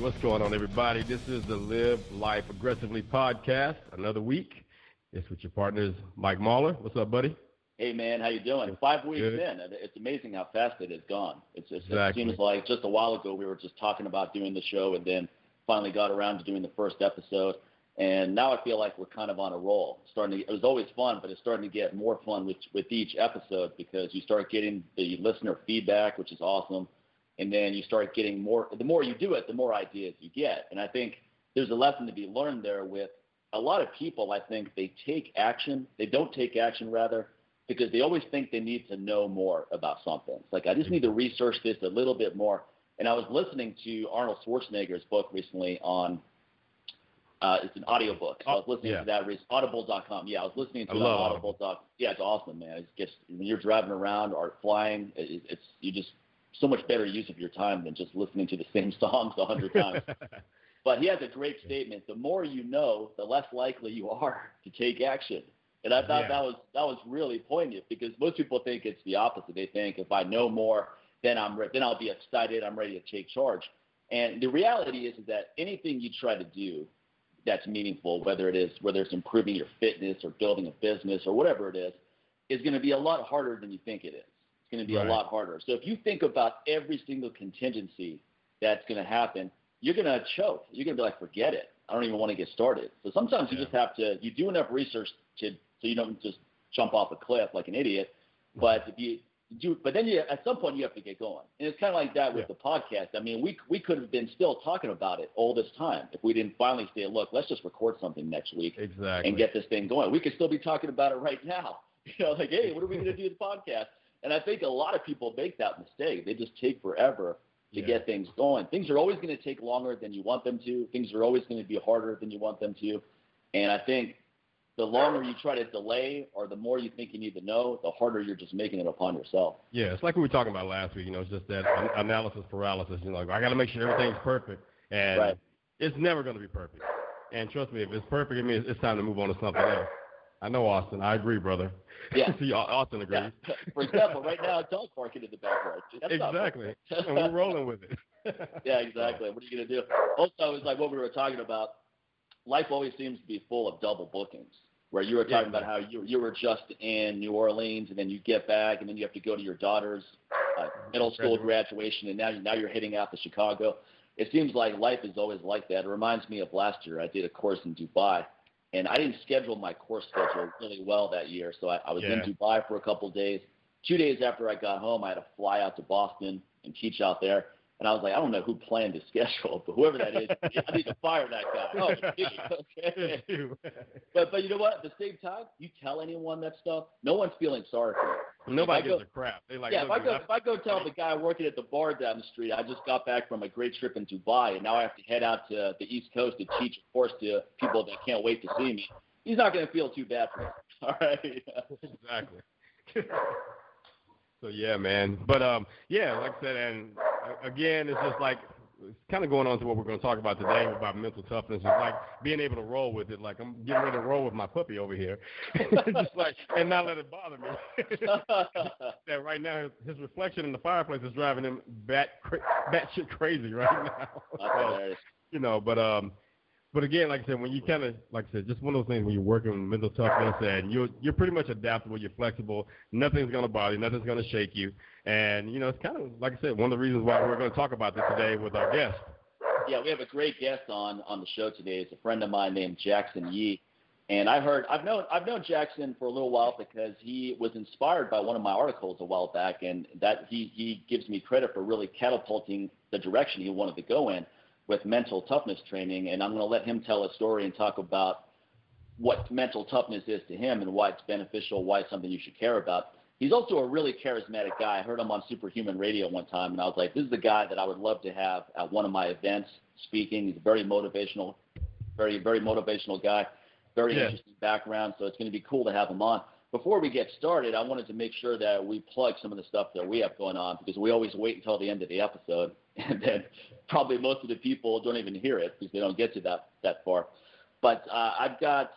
What's going on, everybody? This is the Live Life Aggressively podcast. Another week. It's with your partners, Mike Mahler. What's up, buddy? Hey, man, how you doing? Five weeks Good. in, it's amazing how fast it has gone. It's, it's exactly. It seems like just a while ago we were just talking about doing the show, and then finally got around to doing the first episode. And now I feel like we're kind of on a roll. Starting to, it was always fun, but it's starting to get more fun with with each episode because you start getting the listener feedback, which is awesome, and then you start getting more. The more you do it, the more ideas you get. And I think there's a lesson to be learned there with a lot of people. I think they take action. They don't take action rather because they always think they need to know more about something. It's like I just need to research this a little bit more. And I was listening to Arnold Schwarzenegger's book recently on uh, it's an audiobook. So I was oh, listening yeah. to that. Audible.com. Yeah, I was listening to I it on Audible. Yeah, it's awesome, man. It's just when you're driving around or flying, it, it's you just so much better use of your time than just listening to the same songs a hundred times. but he has a great statement. The more you know, the less likely you are to take action. And I thought yeah. that was that was really poignant because most people think it's the opposite. They think if I know more, then I'm re- then I'll be excited. I'm ready to take charge. And the reality is, is that anything you try to do that's meaningful, whether it is whether it's improving your fitness or building a business or whatever it is, is going to be a lot harder than you think it is. Going to be right. a lot harder. So if you think about every single contingency that's going to happen, you're going to choke. You're going to be like, forget it. I don't even want to get started. So sometimes yeah. you just have to you do enough research to so you don't just jump off a cliff like an idiot. But if you do, but then you at some point you have to get going, and it's kind of like that with yeah. the podcast. I mean, we we could have been still talking about it all this time if we didn't finally say, look, let's just record something next week exactly. and get this thing going. We could still be talking about it right now. You know, like, hey, what are we going to do with the podcast? And I think a lot of people make that mistake. They just take forever to yeah. get things going. Things are always going to take longer than you want them to. Things are always going to be harder than you want them to. And I think the longer you try to delay or the more you think you need to know, the harder you're just making it upon yourself. Yeah, it's like we were talking about last week. You know, it's just that analysis paralysis. You know, like, I got to make sure everything's perfect, and right. it's never going to be perfect. And trust me, if it's perfect, it means it's time to move on to something else. I know Austin. I agree, brother. Yeah. See, Austin agrees. Yeah. For example, right now, dog barking in the background. That's exactly. and we're rolling with it. yeah, exactly. What are you going to do? Also, it's like what we were talking about. Life always seems to be full of double bookings where you were talking yeah. about how you you were just in New Orleans and then you get back and then you have to go to your daughter's uh, middle school graduation and now now you're heading out to Chicago. It seems like life is always like that. It reminds me of last year. I did a course in Dubai, and I didn't schedule my course schedule really well that year. So I, I was yeah. in Dubai for a couple of days. Two days after I got home, I had to fly out to Boston and teach out there. And I was like, I don't know who planned the schedule, but whoever that is, I need to fire that guy. Oh, okay. but but you know what? At the same time, you tell anyone that stuff, no one's feeling sorry for you. Nobody gives go, a crap. They like, yeah, if I go if I go tell the guy working at the bar down the street, I just got back from a great trip in Dubai, and now I have to head out to the East Coast to teach a course to people that can't wait to see me. He's not going to feel too bad for me. All right. exactly. so yeah, man. But um, yeah, like I said, and again, it's just like it's kind of going on to what we're going to talk about today about mental toughness. It's like being able to roll with it. Like I'm getting ready to roll with my puppy over here, just like and not let it bother me. that right now his, his reflection in the fireplace is driving him bat bat shit crazy right now. so, you know, but um, but again, like I said, when you kind of, like I said, just one of those things when you're working with mental toughness and you're you're pretty much adaptable, you're flexible. Nothing's gonna bother you, nothing's gonna shake you, and you know it's kind of like I said, one of the reasons why we're going to talk about this today with our guest. Yeah, we have a great guest on on the show today. It's a friend of mine named Jackson Yee, and I heard I've known I've known Jackson for a little while because he was inspired by one of my articles a while back, and that he he gives me credit for really catapulting the direction he wanted to go in with mental toughness training, and I'm going to let him tell a story and talk about what mental toughness is to him and why it's beneficial, why it's something you should care about. He's also a really charismatic guy. I heard him on Superhuman Radio one time, and I was like, this is the guy that I would love to have at one of my events speaking. He's a very motivational, very, very motivational guy, very yeah. interesting background, so it's going to be cool to have him on. Before we get started, I wanted to make sure that we plug some of the stuff that we have going on because we always wait until the end of the episode and then probably most of the people don't even hear it because they don't get to that that far. But uh, I've got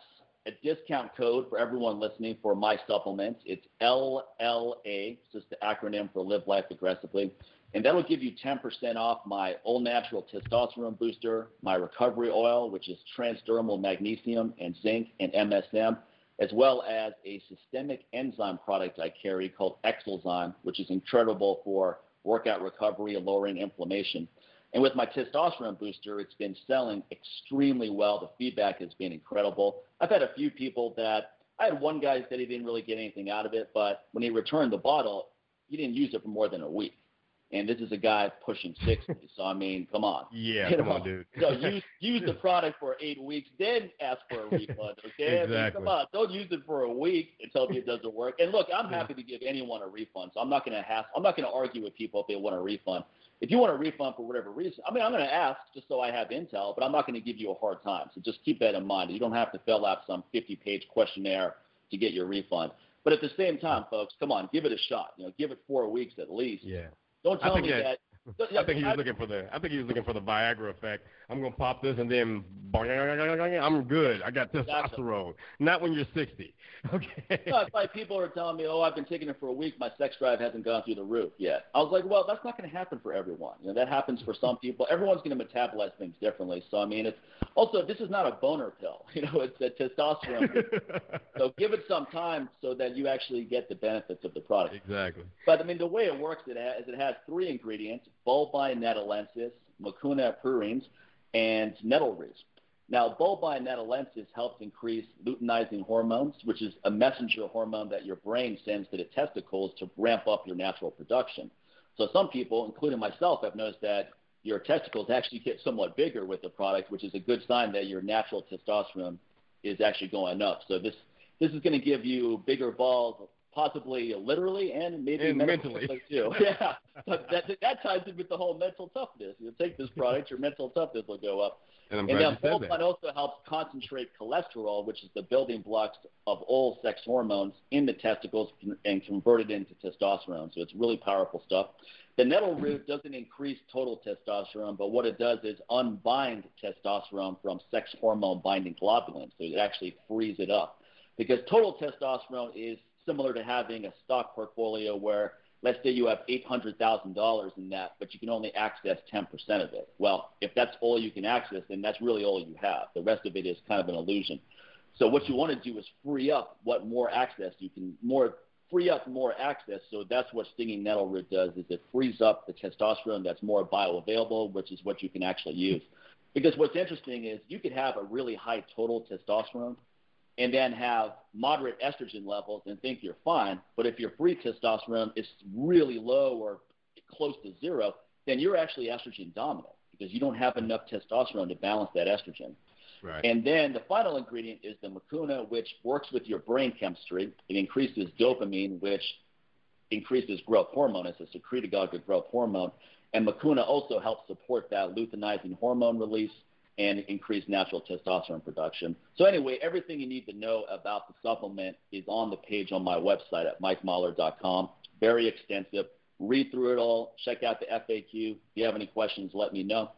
a discount code for everyone listening for my supplements. It's LLA, it's just the acronym for Live Life Aggressively. and that'll give you 10% off my All Natural Testosterone Booster, my Recovery Oil, which is transdermal magnesium and zinc and MSM, as well as a systemic enzyme product I carry called Exelzyme, which is incredible for workout recovery and lowering inflammation. And with my testosterone booster, it's been selling extremely well. The feedback has been incredible. I've had a few people that I had one guy said he didn't really get anything out of it, but when he returned the bottle, he didn't use it for more than a week and this is a guy pushing 60. so I mean, come on. Yeah, you come know? on, dude. so use use the product for eight weeks, then ask for a refund. Okay, exactly. I mean, come on, don't use it for a week and tell me it doesn't work. And look, I'm happy to give anyone a refund, so I'm not going to have I'm not going to argue with people if they want a refund. If you want a refund for whatever reason, I mean, I'm going to ask just so I have intel, but I'm not going to give you a hard time. So just keep that in mind. You don't have to fill out some 50-page questionnaire to get your refund. But at the same time, folks, come on, give it a shot. You know, give it four weeks at least. Yeah. Don't tell me that, I think he was looking for the. I think he was looking for the Viagra effect. I'm gonna pop this and then I'm good. I got testosterone. Exactly. Not when you're 60. Okay. No, it's like people are telling me, "Oh, I've been taking it for a week. My sex drive hasn't gone through the roof yet." I was like, "Well, that's not going to happen for everyone. You know, that happens for some people. Everyone's going to metabolize things differently. So, I mean, it's also this is not a boner pill. You know, it's a testosterone. so, give it some time so that you actually get the benefits of the product. Exactly. But I mean, the way it works, it has, it has three ingredients: bulbine natalensis, mucuna pruriens, and nettle roots. Now, bulbine natalensis helps increase luteinizing hormones, which is a messenger hormone that your brain sends to the testicles to ramp up your natural production. So some people, including myself, have noticed that your testicles actually get somewhat bigger with the product, which is a good sign that your natural testosterone is actually going up. So this this is going to give you bigger balls, possibly literally and maybe and mentally too. yeah, but that that ties in with the whole mental toughness. You take this product, your mental toughness will go up. And, I'm and glad also helps concentrate cholesterol, which is the building blocks of all sex hormones, in the testicles and convert it into testosterone. So it's really powerful stuff. The nettle root doesn't increase total testosterone, but what it does is unbind testosterone from sex hormone binding globulin. So it actually frees it up. Because total testosterone is similar to having a stock portfolio where let's say you have $800,000 in that, but you can only access 10% of it. Well, if that's all you can access, then that's really all you have. The rest of it is kind of an illusion. So what you want to do is free up what more access you can more free up more access. So that's what stinging nettle root does is it frees up the testosterone that's more bioavailable, which is what you can actually use. Because what's interesting is you could have a really high total testosterone and then have moderate estrogen levels and think you're fine. But if your free testosterone is really low or close to zero, then you're actually estrogen dominant because you don't have enough testosterone to balance that estrogen. Right. And then the final ingredient is the mucuna, which works with your brain chemistry. It increases dopamine, which increases growth hormone. It's a secretagogue growth hormone. And mucuna also helps support that luteinizing hormone release and increase natural testosterone production. So anyway, everything you need to know about the supplement is on the page on my website at mikemahler.com. Very extensive. Read through it all. Check out the FAQ. If you have any questions, let me know.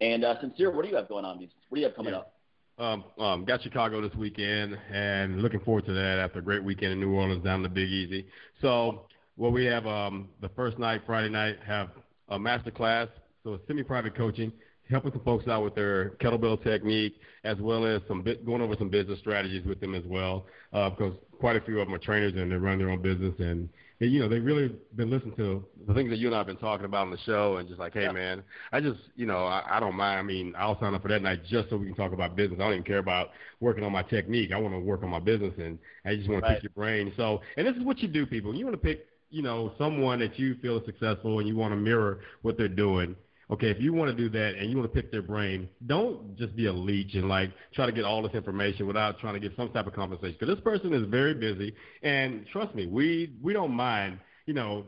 And uh, sincere, what do you have going on? What do you have coming yeah. up? Um, um, got Chicago this weekend, and looking forward to that after a great weekend in New Orleans down the Big Easy. So, well, we have um, the first night, Friday night, have a master class, so semi-private coaching helping some folks out with their kettlebell technique, as well as some bit, going over some business strategies with them as well, uh, because quite a few of them are trainers and they run their own business, and, and you know they've really been listening to the things that you and I have been talking about on the show, and just like, hey yeah. man, I just you know I, I don't mind. I mean, I'll sign up for that night just so we can talk about business. I don't even care about working on my technique. I want to work on my business, and I just want right. to pick your brain. So, and this is what you do, people. You want to pick you know someone that you feel is successful, and you want to mirror what they're doing okay, if you want to do that and you want to pick their brain, don't just be a leech and like try to get all this information without trying to get some type of compensation. Because this person is very busy, and trust me, we we don't mind, you know,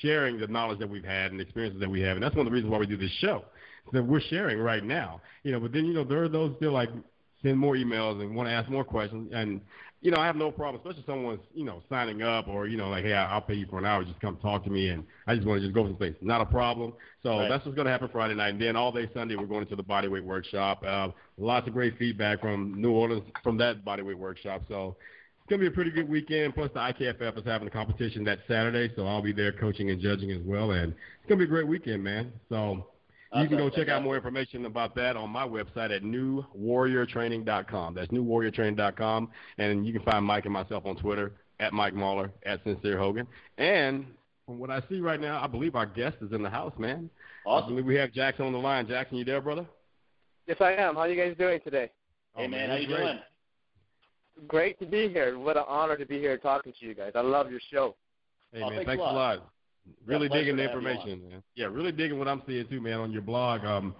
sharing the knowledge that we've had and the experiences that we have, and that's one of the reasons why we do this show that we're sharing right now. You know, but then you know there are those still like send more emails and want to ask more questions. And you know, I have no problem, especially someone's, you know, signing up or, you know, like, hey, I'll pay you for an hour, just come talk to me, and I just want to just go some space. Not a problem. So right. that's what's going to happen Friday night. And then all day Sunday, we're going to the bodyweight workshop. Uh, lots of great feedback from New Orleans from that bodyweight workshop. So it's gonna be a pretty good weekend. Plus, the IKFF is having a competition that Saturday, so I'll be there coaching and judging as well. And it's gonna be a great weekend, man. So you can go check out more information about that on my website at newwarriortraining.com. That's newwarriortraining.com, and you can find Mike and myself on Twitter at Mike Mahler at Sincere Hogan. And from what I see right now, I believe our guest is in the house, man. Awesome. I believe we have Jackson on the line. Jackson, you there, brother? Yes, I am. How are you guys doing today? Oh, hey, Oh, man, how you great. doing? Great to be here. What an honor to be here talking to you guys. I love your show. Hey, Oh, man, thanks thanks a a lot. lot. Really digging the to have you information, man. Yeah, really digging what I'm seeing too, man, on your blog. Um,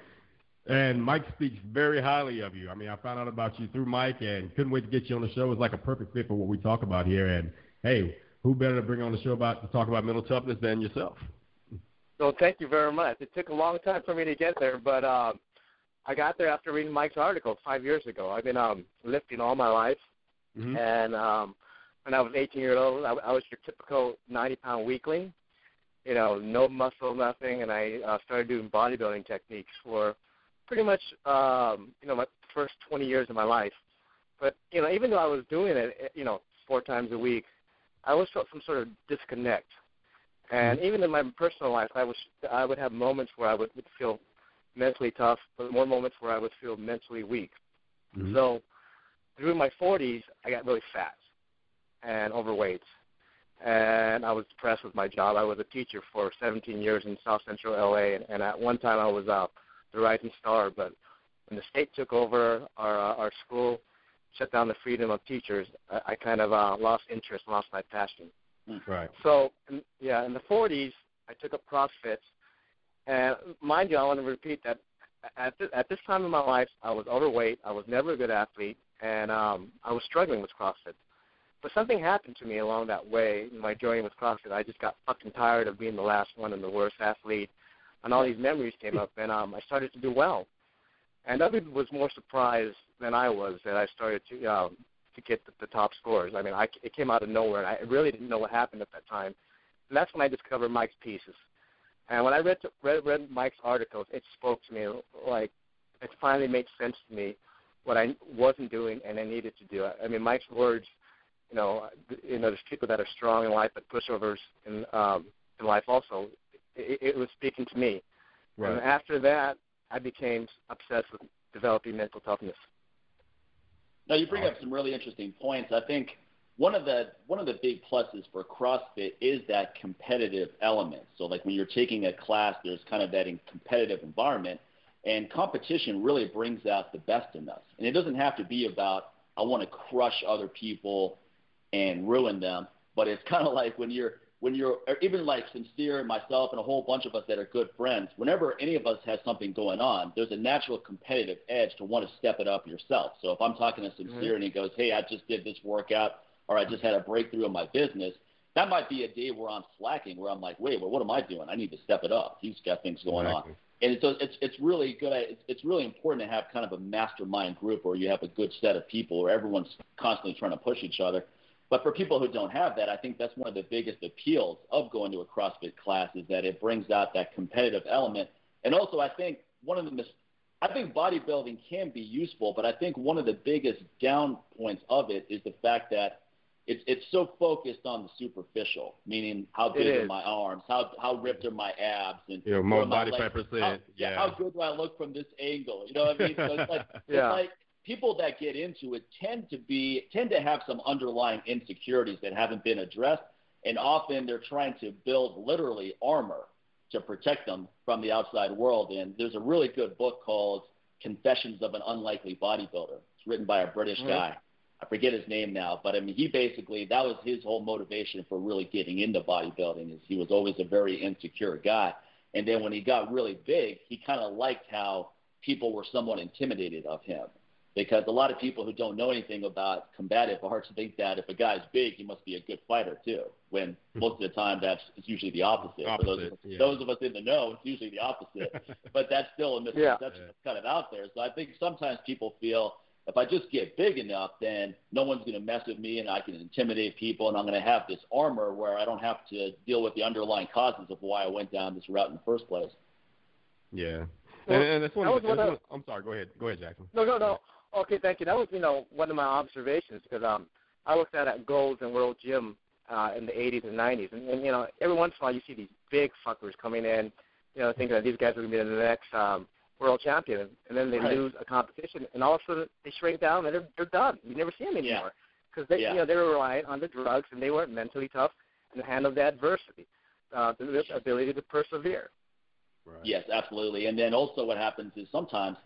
and Mike speaks very highly of you. I mean, I found out about you through Mike, and couldn't wait to get you on the show. It's like a perfect fit for what we talk about here. And hey, who better to bring on the show about to talk about mental toughness than yourself? So thank you very much. It took a long time for me to get there, but um, I got there after reading Mike's article five years ago. I've been um, lifting all my life, Mm-hmm. and um, when I was 18 years old, I, I was your typical 90-pound weakling. You know, no muscle, nothing, and I uh, started doing bodybuilding techniques for pretty much um, you know my first 20 years of my life. But you know, even though I was doing it, eh, you know, four times a week, I always felt some sort of disconnect. And even in my personal life, I was I would have moments where I would, would feel mentally tough, but more moments where I would feel mentally weak. Mhm. So through my 40s, I got really fat and overweight, and I was depressed with my job. I was a teacher for 17 years in South Central LA, and, and at one time I was uh, the rising star. But when the state took over our uh, our school, shut down the freedom of teachers, I, I kind of uh, lost interest, lost my passion. Right. So yeah, in the 40s, I took up CrossFit, and mind you, I want to repeat that at this, at this time in my life, I was overweight. I was never a good athlete, and um, I was struggling with CrossFit. But something happened to me along that way in my journey with CrossFit. I just got fucking tired of being the last one and the worst athlete, and all these memories came up, and um, I started to do well. And people was more surprised than I was that I started to um, to get the, the top scores. I mean, I, it came out of nowhere, and I really didn't know what happened at that time. And that's when I discovered Mike's pieces. And when I read to, read, read Mike's articles, it spoke to me like it finally made sense to me what I wasn't doing and I needed to do. I mean, Mike's words, you know, you know, there's people that are strong in life, but pushovers in um, in life also. It, it was speaking to me. And Right. after that, I became obsessed with developing mental toughness. Now you bring up some really interesting points. I think one of the one of the big pluses for CrossFit is that competitive element. So like when you're taking a class, there's kind of that in competitive environment, and competition really brings out the best in us. And it doesn't have to be about I want to crush other people and ruin them, but it's kind of like when you're when you're or even like sincere and myself and a whole bunch of us that are good friends whenever any of us has something going on there's a natural competitive edge to want to step it up yourself so if i'm talking to sincere Mhm. and he goes hey i just did this workout or i just had a breakthrough in my business that might be a day where i'm slacking where i'm like wait well what am i doing i need to step it up he's got things going on and so it's it's really good. It's, it's really important to have kind of a mastermind group where you have a good set of people where everyone's constantly trying to push each other. But for people who don't have that, I think that's one of the biggest appeals of going to a CrossFit class is that it brings out that competitive element. And also, I think one of the mis- I think bodybuilding can be useful, but I think one of the biggest down points of it is the fact that it's it's so focused on the superficial, meaning how big are my arms, how how ripped are my abs, and You know, more body fat percent. how, yeah. how good do I look from this angle? You know what I mean? So it's like Yeah. it's like people that get into it tend to be tend to have some underlying insecurities that haven't been addressed, and often they're trying to build literally armor to protect them from the outside world. And there's a really good book called Confessions of an Unlikely Bodybuilder. It's written by a British Mhm. guy. I forget his name now, but I mean, he basically that was his whole motivation for really getting into bodybuilding. Is he was always a very insecure guy, and then when he got really big, he kind of liked how people were somewhat intimidated of him, because a lot of people who don't know anything about combative arts think that if a guy's big, he must be a good fighter too. When hmm. most of the time, that's it's usually the opposite. For those, Opposite, of us, yeah. those of us in the know, it's usually the opposite. but that's still a misconception Yeah. that's kind of out there. So I think sometimes people feel if I just get big enough, then no one's going to mess with me and I can intimidate people and I'm going to have this armor where I don't have to deal with the underlying causes of why I went down this route in the first place. Yeah. Well, and, and that's one. that was what that's I- one I'm sorry. Go ahead. Go ahead, Jackson. No, no, no. Okay, thank you. That was, you know, one of my observations because um, I looked at at Gold's and World Gym uh, in the 80s and 90s, and, and you know, every once in a while you see these big fuckers coming in, you know, thinking that these guys are going to be the next um, world champion, and then they Right. lose a competition, and all of a sudden they shrink down and they're they're done. You never see them anymore because they Yeah. you know they were reliant on the drugs and they weren't mentally tough and handled the adversity, uh, the, the ability to persevere. Right. Yes, absolutely. And then also what happens is sometimes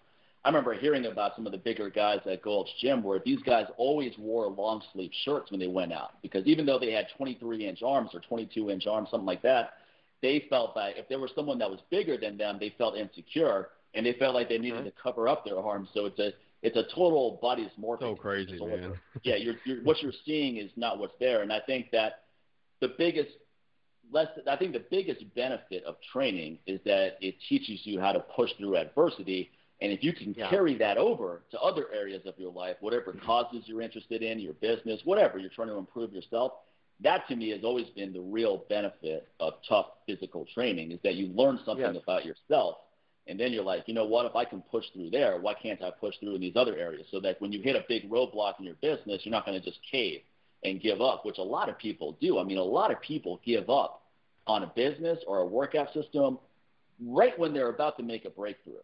I remember hearing about some of the bigger guys at Gold's Gym where these guys always wore long sleeve shirts when they went out because even though they had 23 inch arms or 22 inch arms, something like that, they felt that if there was someone that was bigger than them, they felt insecure and they felt like they needed Mhm. to cover up their arms. So it's a it's a total body dysmorphic. So crazy, man. yeah, you're, you're, what you're seeing is not what's there. And I think that the biggest less, I think the biggest benefit of training is that it teaches you how to push through adversity. And if you can Yeah. carry that over to other areas of your life, whatever mm-hmm. causes you're interested in, your business, whatever you're trying to improve yourself, that to me has always been the real benefit of tough physical training is that you learn something Yes. about yourself. And then you're like, you know what? If I can push through there, why can't I push through in these other areas? So that when you hit a big roadblock in your business, you're not going to just cave and give up, which a lot of people do. I mean, a lot of people give up on a business or a workout system right when they're about to make a breakthrough.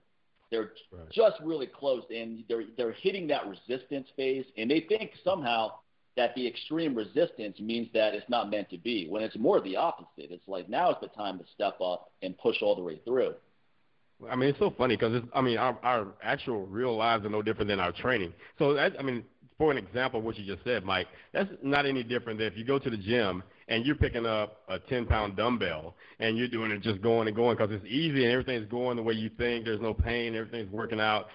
They're Right. just really close and they're they're hitting that resistance phase and they think somehow that the extreme resistance means that it's not meant to be when it's more the opposite. It's like now is the time to step up and push all the way through. I mean, it's so funny because I mean, our our actual real lives are no different than our training. So that, I mean, for an example, of what you just said, Mike, that's not any different than if you go to the gym and you're picking up a 10 pound dumbbell and you're doing it just going and going because it's easy and everything's going the way you think. There's no pain, everything's working out.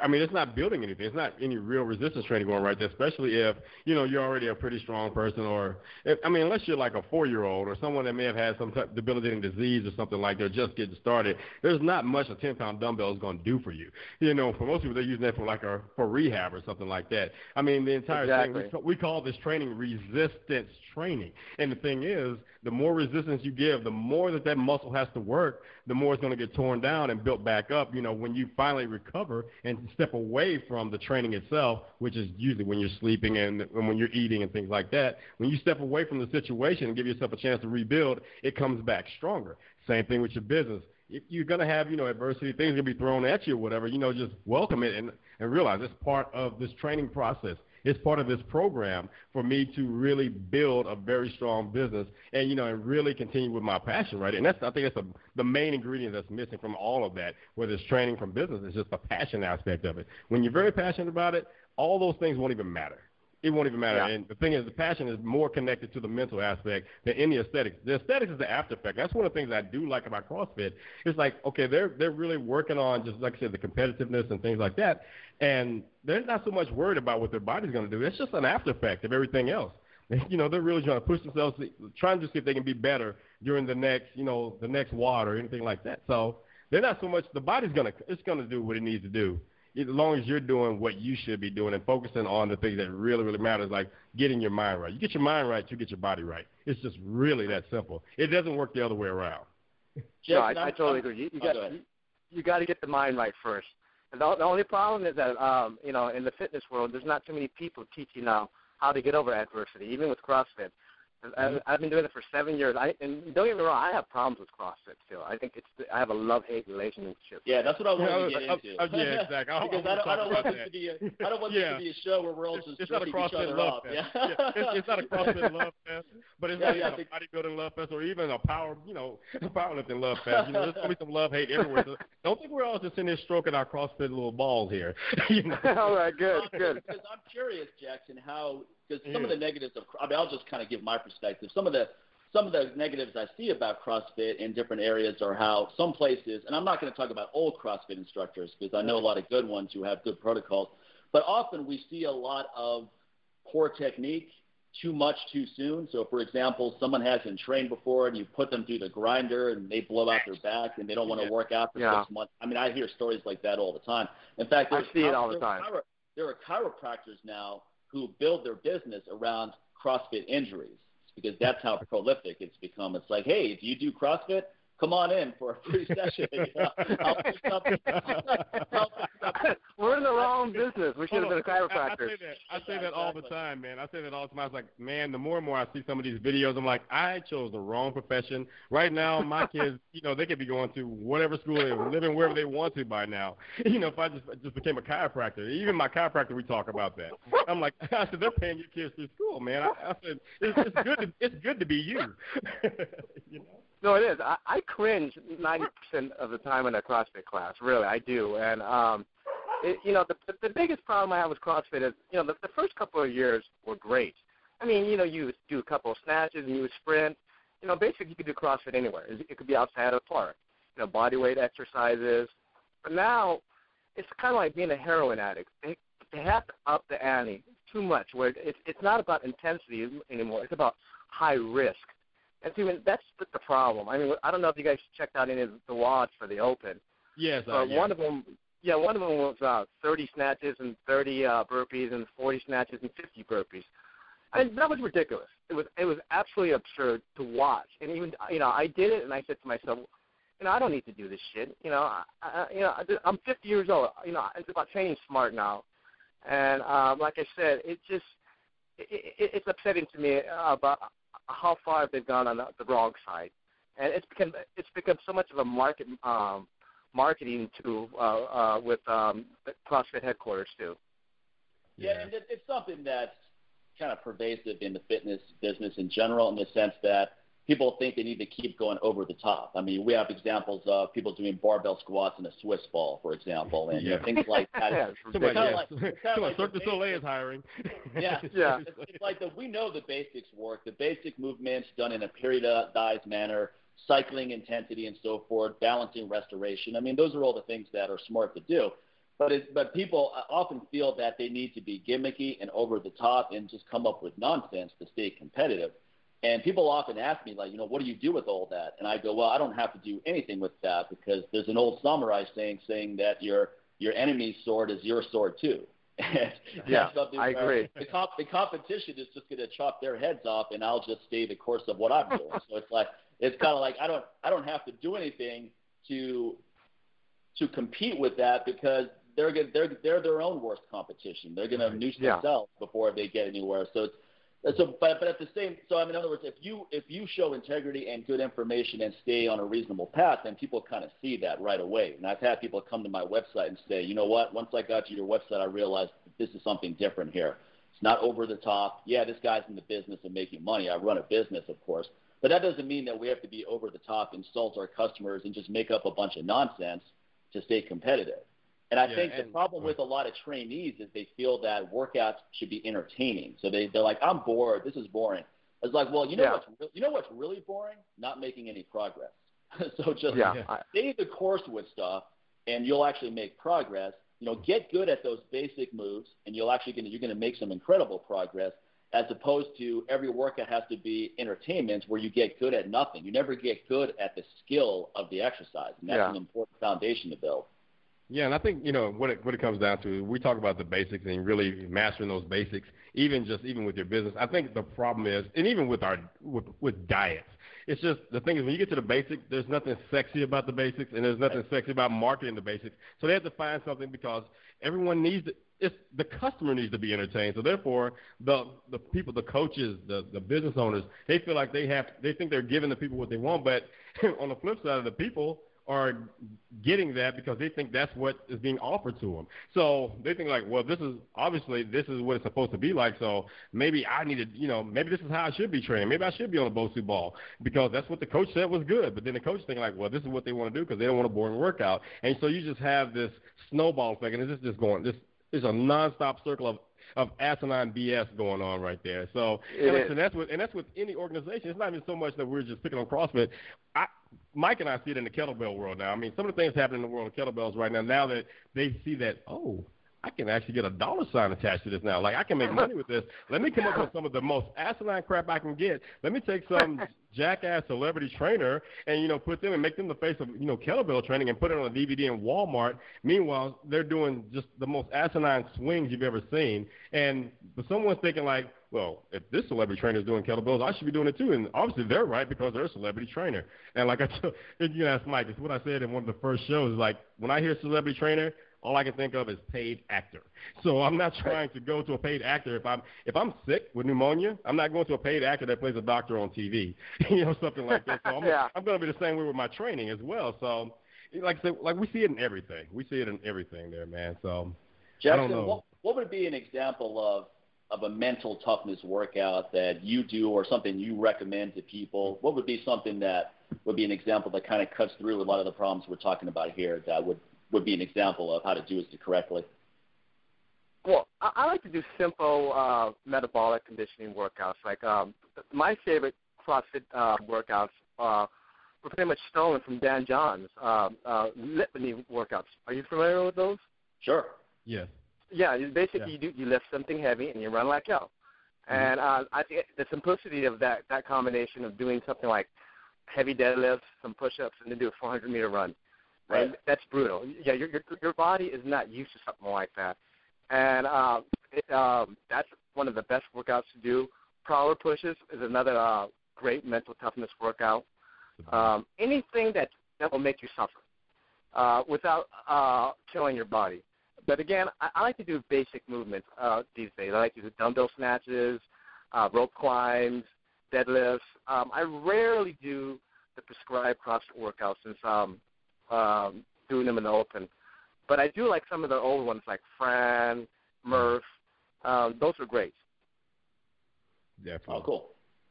I mean, it's not building anything. It's not any real resistance training going right there, especially if you know you're already a pretty strong person, or if, I mean, unless you're like a four-year-old or someone that may have had some type debilitating disease or something like they're just getting started. There's not much a 10-pound dumbbell is going to do for you. You know, for most people, they're using that for like a for rehab or something like that. I mean, the entire Exactly. thing we, we call this training resistance training, and the thing is, the more resistance you give, the more that that muscle has to work, the more it's going to get torn down and built back up. You know, when you finally recover and step away from the training itself, which is usually when you're sleeping and, and when you're eating and things like that, when you step away from the situation and give yourself a chance to rebuild, it comes back stronger. Same thing with your business. If you're going to have, you know, adversity, things going to be thrown at you or whatever, you know, just welcome it and, and realize it's part of this training process. It's part of this program for me to really build a very strong business and you know and really continue with my passion, right? And that's I think that's a, the main ingredient that's missing from all of that. Whether it's training from business, it's just the passion aspect of it. When you're very passionate about it, all those things won't even matter. It won't even matter. Yeah. And the thing is, the passion is more connected to the mental aspect than any aesthetics. The aesthetics is the after effect. That's one of the things I do like about CrossFit. It's like, okay, they're they're really working on just like I said, the competitiveness and things like that, and they're not so much worried about what their body's going to do. It's just an after effect of everything else. You know, they're really trying to push themselves, trying to see if they can be better during the next, you know, the next WOD or anything like that. So they're not so much. The body's gonna, it's gonna do what it needs to do as long as you're doing what you should be doing and focusing on the things that really, really matters, like getting your mind right. You get your mind right, you get your body right. It's just really that simple. It doesn't work the other way around. No, I, I I'm- totally I'm- agree. You, you oh, got go you, you got to get the mind right first. The, the only problem is that um, you know in the fitness world, there's not too many people teaching now how to get over adversity, even with CrossFit. I, I've been doing it for seven years. I, and don't get me wrong, I have problems with CrossFit still. I think it's I have a love-hate relationship. Yeah, that's what I wanted Yeah, to get into. uh, yeah, exactly. I- I because I don't, I don't want this that. to be a, I don't want Yeah. this to be a show where we're all just it's not a tripping each CrossFit other love fest. Yeah. it's, it's not a CrossFit love fest, but it's Yeah, not yeah, I even think- a bodybuilding love fest or even a power, you know, a powerlifting love fest. You know, there's gonna be some love hate everywhere. So don't think we're all just in there stroking our CrossFit little balls here. you know? All right, good, Well, good. Because I'm curious, Jackson, how because some of mm. the negatives of I mean, I'll just kind of give my perspective. Some of the some of the negatives I see about CrossFit in different areas are how some places, and I'm not going to talk about old CrossFit instructors because I know a lot of good ones who have good protocols, but often we see a lot of poor technique too much too soon. So, for example, someone hasn't trained before and you put them through the grinder and they blow out their back and they don't want to work out for Yeah. six months. I mean, I hear stories like that all the time. In fact, I see it all the time. there are chiropractors now who build their business around CrossFit injuries because that's how prolific it's become. It's like, hey, do you do CrossFit? Come on in for a free session. You know, We're in the wrong business. We should have been a chiropractor. I, I say that. I say that all the time, man. I say that all the time. I was like, man, the more and more I see some of these videos, I'm like, I chose the wrong profession. Right now, my kids, you know, they could be going to whatever school they living wherever they want to by now. You know, if I just just became a chiropractor, even my chiropractor, we talk about that. I'm like, I said, they're paying your kids through school, man. I, I said, it's, it's good. To, it's good to be you. you know. No, it is. I, I cringe ninety percent of the time in a CrossFit class. Really, I do. And um, it, you know, the, the biggest problem I have with CrossFit is, you know, the, the first couple of years were great. I mean, you know, you do a couple of snatches and you would sprint. You know, basically you could do CrossFit anywhere. It could be outside of the park. You know, body weight exercises. But now, it's kind of like being a heroin addict. They they have to up the ante too much. Where it's it's not about intensity anymore. It's about high risk. And see, that's the, problem. I mean, I don't know if you guys checked out any of the WODs for the Open. Yes, uh, yeah. one of them, yeah, one of them was uh, 30 snatches and 30 uh, burpees and 40 snatches and 50 burpees. And that was ridiculous. It was it was absolutely absurd to watch. And even you know, I did it, and I said to myself, you know, I don't need to do this shit. You know, I, I, you know, I'm 50 years old. You know, it's about training smart now. And um, like I said, it just it, it, it's upsetting to me about how far have they've gone on the, the wrong side, and it's become it's become so much of a market um, marketing tool uh, uh, with um, CrossFit headquarters too. Yeah, yeah and it, it's something that's kind of pervasive in the fitness business in general, in the sense that people think they need to keep going over the top. I mean, we have examples of people doing barbell squats and a Swiss ball, for example, and yeah. you know, things like that. yeah, it's kind of like, Come on, Cirque du Soleil is hiring. yeah, yeah. It's, it's like the, we know the basics work. The basic movements done in a periodized manner, cycling intensity and so forth, balancing restoration. I mean, those are all the things that are smart to do. But it, but people uh, often feel that they need to be gimmicky and over the top and just come up with nonsense to stay competitive. And people often ask me, like, you know, what do you do with all that? And I go, well, I don't have to do anything with that because there's an old samurai saying saying that your your enemy's sword is your sword too. yeah, I agree. The, comp- the competition is just going to chop their heads off, and I'll just stay the course of what I'm doing. so it's like it's kind of like I don't I don't have to do anything to to compete with that because they're they're they're their own worst competition. They're going to noose yeah. themselves before they get anywhere. So it's Uh, so, but but at the same, so I mean, in other words, if you if you show integrity and good information and stay on a reasonable path, then people kind of see that right away. And I've had people come to my website and say, you know what? Once I got to your website, I realized that this is something different here. It's not over the top. Yeah, this guy's in the business of making money. I run a business, of course, but that doesn't mean that we have to be over the top, insult our customers, and just make up a bunch of nonsense to stay competitive. And I yeah, think and, the problem with a lot of trainees is they feel that workouts should be entertaining. So they they're like, I'm bored. This is boring. It's like, well, you know yeah. what's re- you know what's really boring? Not making any progress. so just yeah. stay the course with stuff, and you'll actually make progress. You know, get good at those basic moves, and you'll actually gonna, you're going to make some incredible progress. As opposed to every workout has to be entertainment where you get good at nothing. You never get good at the skill of the exercise, and that's yeah. an important foundation to build. Yeah, and I think you know what it what it comes down to. We talk about the basics and really mastering those basics, even just even with your business. I think the problem is, and even with our with with diets, it's just the thing is when you get to the basics, there's nothing sexy about the basics, and there's nothing sexy about marketing the basics. So they have to find something because everyone needs to. It's the customer needs to be entertained. So therefore, the the people, the coaches, the the business owners, they feel like they have, they think they're giving the people what they want. But on the flip side of the people are getting that because they think that's what is being offered to them. So they think like, well, this is obviously this is what it's supposed to be like. So maybe I need to, you know, maybe this is how I should be training. Maybe I should be on a Bosu ball because that's what the coach said was good. But then the coach thinking like, well, this is what they want to do because they don't want a boring workout. And so you just have this snowball effect, and it's just going. This is a nonstop circle of of asinine BS going on right there. So and, and that's with and that's with any organization. It's not even so much that we're just picking on CrossFit. I, Mike and I see it in the kettlebell world now. I mean, some of the things happening in the world of kettlebells right now. Now that they see that, oh, I can actually get a dollar sign attached to this now. Like I can make money with this. Let me come up with some of the most asinine crap I can get. Let me take some jackass celebrity trainer and you know put them and make them the face of you know kettlebell training and put it on a DVD in Walmart. Meanwhile, they're doing just the most asinine swings you've ever seen. And but someone's thinking like, well, if this celebrity trainer is doing kettlebells, I should be doing it too. And obviously they're right because they're a celebrity trainer. And like I told, you can ask Mike, it's what I said in one of the first shows. Like when I hear celebrity trainer, all I can think of is paid actor. So I'm not trying to go to a paid actor if I'm if I'm sick with pneumonia. I'm not going to a paid actor that plays a doctor on TV, you know, something like that. So I'm, yeah. I'm going to be the same way with my training as well. So, like I said, like we see it in everything. We see it in everything there, man. So, Jackson, what what would be an example of of a mental toughness workout that you do or something you recommend to people? What would be something that would be an example that kind of cuts through a lot of the problems we're talking about here that would would be an example of how to do it correctly? Well, I, I like to do simple uh, metabolic conditioning workouts. Like um, my favorite CrossFit uh, workouts uh, were pretty much stolen from Dan John's uh, uh, Litvinov workouts. Are you familiar with those? Sure. Yes. Yeah, basically yeah. you do you lift something heavy and you run like hell. Mm-hmm. And uh, I think the simplicity of that that combination of doing something like heavy deadlifts, some push-ups, and then do a 400 meter run Right. and that's brutal. Yeah, your your your body is not used to something like that, and uh, it, um, that's one of the best workouts to do. Prowler pushes is another uh, great mental toughness workout. Um, anything that that will make you suffer uh, without uh, killing your body. But again, I, I like to do basic movements uh, these days. I like to do dumbbell snatches, uh, rope climbs, deadlifts. Um, I rarely do the prescribed CrossFit workouts since um, um, doing them in the open. But I do like some of the old ones like Fran, Murph. Um, those are great. Definitely. Oh, cool.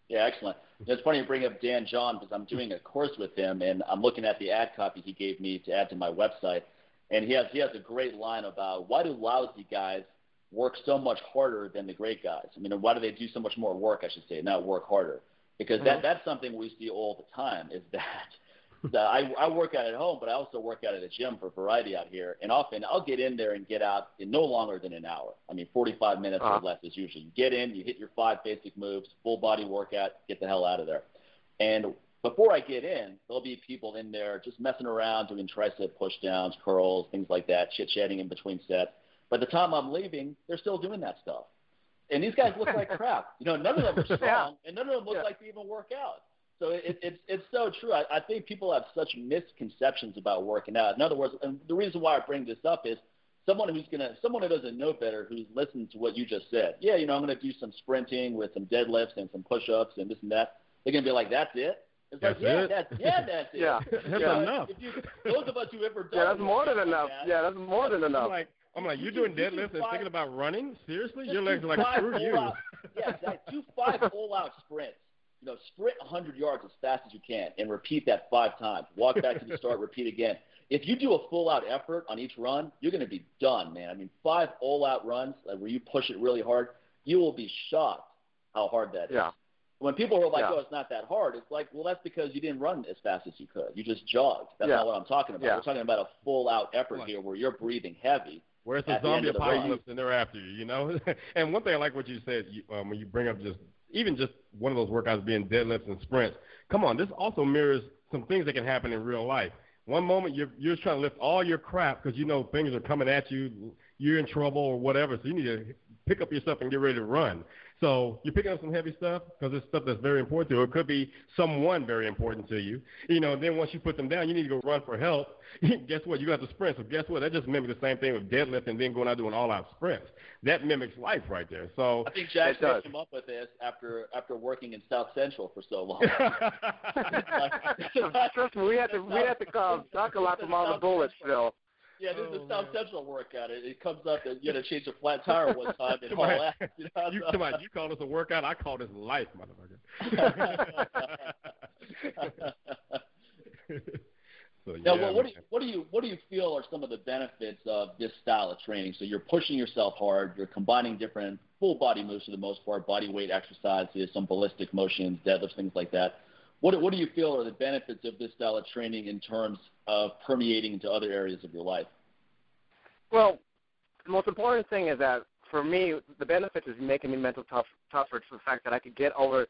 Yeah, excellent. It's funny you bring up Dan John because I'm doing a course with him, and I'm looking at the ad copy he gave me to add to my website, and he has he has a great line about why do lousy guys work so much harder than the great guys? I mean, why do they do so much more work? I should say, not work harder, because Mm-hmm. that that's something we see all the time. Is that that I, I work out at home, but I also work out at a gym for variety out here. And often I'll get in there and get out in no longer than an hour. I mean, 45 minutes Uh-huh. or less is usually. You get in, you hit your five basic moves, full body workout, get the hell out of there. And before I get in, there'll be people in there just messing around, doing tricep push downs, curls, things like that, chit chatting in between sets. By the time I'm leaving, they're still doing that stuff. And these guys look like crap. You know, none of them are strong, and none of them look Yeah. like they even work out. So it, it's it's so true. I, I think people have such misconceptions about working out. In other words, and the reason why I bring this up is someone who's gonna someone who doesn't know better, who's listened to what you just said. Yeah, you know, I'm gonna do some sprinting with some deadlifts and some push-ups and this and that. They're gonna be like, that's it. It's like, That's yeah, it? that's yeah, that's it. Yeah. That's Yeah. enough. If you, those of us who ever done Yeah, that's more than enough. that, Yeah, that's more than I'm enough. like, I'm like, You you're doing deadlifts and thinking about running? Seriously? Your legs are like, five screw you. full-out- yeah, exactly. Do five full-out sprints. You know, sprint 100 yards as fast as you can and repeat that five times. Walk back to the start, repeat again. If you do a full-out effort on each run, you're going to be done, man. I mean, five all-out runs like, where you push it really hard, you will be shocked how hard that is. Yeah. When people are like, Yeah. "Oh, it's not that hard," it's like, well, that's because you didn't run as fast as you could. You just jogged. That's Yeah. not what I'm talking about. Yeah. We're talking about a full-out effort Like- here where you're breathing heavy. Where's the At the end zombie the run. apocalypse and they're after you, you know? and one thing I like what you said you, um, when you bring up just even just one of those workouts being deadlifts and sprints. Come on, this also mirrors some things that can happen in real life. One moment you're you're trying to lift all your crap because you know things are coming at you, you're in trouble or whatever, so you need to pick up your stuff and get ready to run. So you're picking up some heavy stuff because it's stuff that's very important to you. It could be someone very important to you. You know, then once you put them down, you need to go run for help. guess what? You got to sprint. So guess what? That just mimics the same thing with deadlift and then going out doing all-out sprints. That mimics life right there. So I think It Jackson does. came up with this after after working in South Central for so long. Trust me, we had to we had to come talk a lot from all the bullets, Phil. Yeah, this is Oh, a South man. Central workout. It, it comes up that you had to change a flat tire one time and all that. You know, you, come on, you call this a workout. I call this life, motherfucker. so, Now, yeah, what, what, do you, what do you what do you feel are some of the benefits of this style of training? So you're pushing yourself hard. You're combining different full body moves for the most part, body weight exercises, some ballistic motions, deadlifts, things like that. What what do you feel are the benefits of this style of training in terms of permeating into other areas of your life? Well, the most important thing is that for me, the benefit is making me mental tough, tougher. It's the fact that I could get over,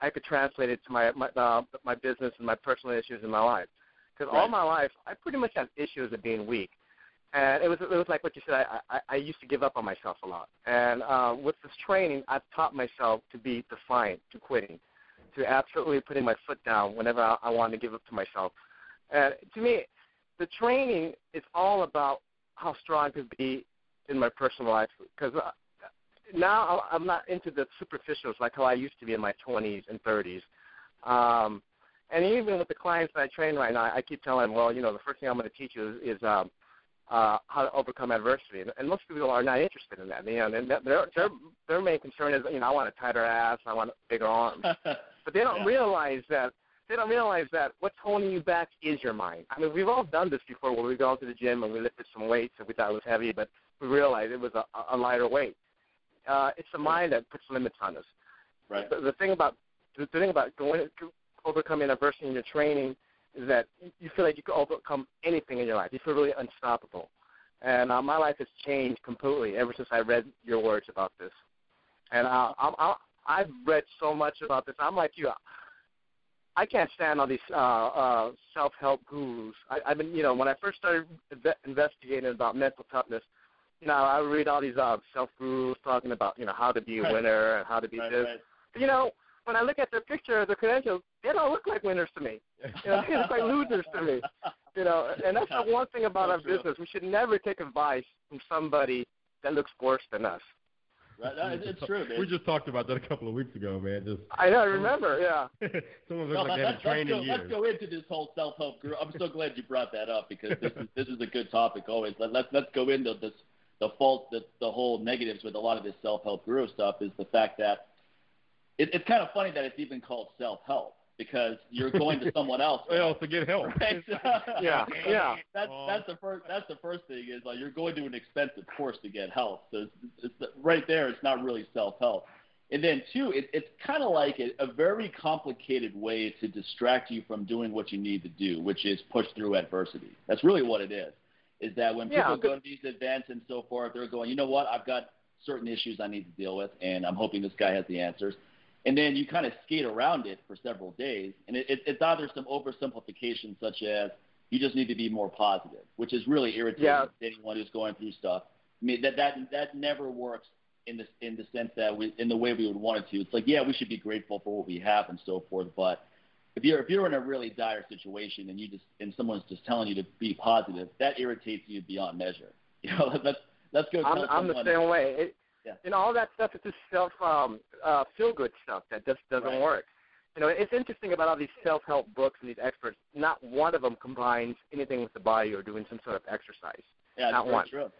I could translate it to my my, uh, my business and my personal issues in my life. Because all Right. my life, I pretty much have issues of being weak, and it was it was like what you said. I I, I used to give up on myself a lot, and uh, with this training, I've taught myself to be defiant to quitting, to absolutely putting my foot down whenever I, I want to give up to myself. And to me, the training is all about how strong I could be in my personal life because uh, now I'm not into the superficials like how I used to be in my 20s and 30s. Um, and even with the clients that I train right now, I keep telling them, well, you know, the first thing I'm going to teach you is, is um, uh, how to overcome adversity. And, and most people are not interested in that. You know, and their their their main concern is, you know, I want a tighter ass, I want bigger arms, but they don't Yeah. realize that they don't realize that what's holding you back is your mind. I mean, we've all done this before, where we go to the gym and we lifted some weights and we thought it was heavy, but we realized it was a, a lighter weight. Uh, it's the mind that puts limits on us. Right. The, the thing about the thing about going overcoming adversity in your training is that you feel like you can overcome anything in your life. You feel really unstoppable. And uh, my life has changed completely ever since I read your words about this. And uh, I'm, i I've read so much about this. I'm like you. I can't stand all these uh, uh, self-help gurus. I, I've been, you know, when I first started inve- investigating about mental toughness, you know, I read all these uh, self gurus talking about, you know, how to be a Right. winner and how to be Right, this. right. You know, when I look at their picture, their credentials, they don't look like winners to me. You know, they look like losers to me. You know, and that's the one thing about So our true. business. We should never take advice from somebody that looks worse than us. Right, no, it's, it's true, man. We just talked about that a couple of weeks ago, man. Just I know, I remember, yeah. some of us No, like they let's, haven't trained let's, in go, let's go into this whole self-help group. I'm so glad you brought that up because this is this is a good topic always. Let, let's let's go into this the fault the the whole negatives with a lot of this self-help guru stuff is the fact that it, it's kind of funny that it's even called self-help because you're going to someone else. To get help. Right? Yeah, yeah. That's that's the first that's the first thing is like you're going to an expensive course to get help. So it's, it's right there. It's not really self help. And then two, it, it's kind of like a, a very complicated way to distract you from doing what you need to do, which is push through adversity. That's really what it is. Is that when Yeah, people go to these events and so forth, they're going, you know what, I've got certain issues I need to deal with, and I'm hoping this guy has the answers. And then you kind of skate around it for several days, and it, it, it's either some oversimplification, such as you just need to be more positive, which is really irritating Yeah. to anyone who's going through stuff. I mean, that that that never works in the in the sense that we in the way we would want it to. It's like, yeah, we should be grateful for what we have and so forth, but if you're if you're in a really dire situation and you just and someone's just telling you to be positive, that irritates you beyond measure. You know, let's let's go I'm, I'm the same way. It, Yeah. You know, all that stuff is just self um, uh, feel good stuff that just doesn't Right. work. You know, it's interesting about all these self help books and these experts. Not one of them combines anything with the body or doing some sort of exercise. yeah, not very one. true.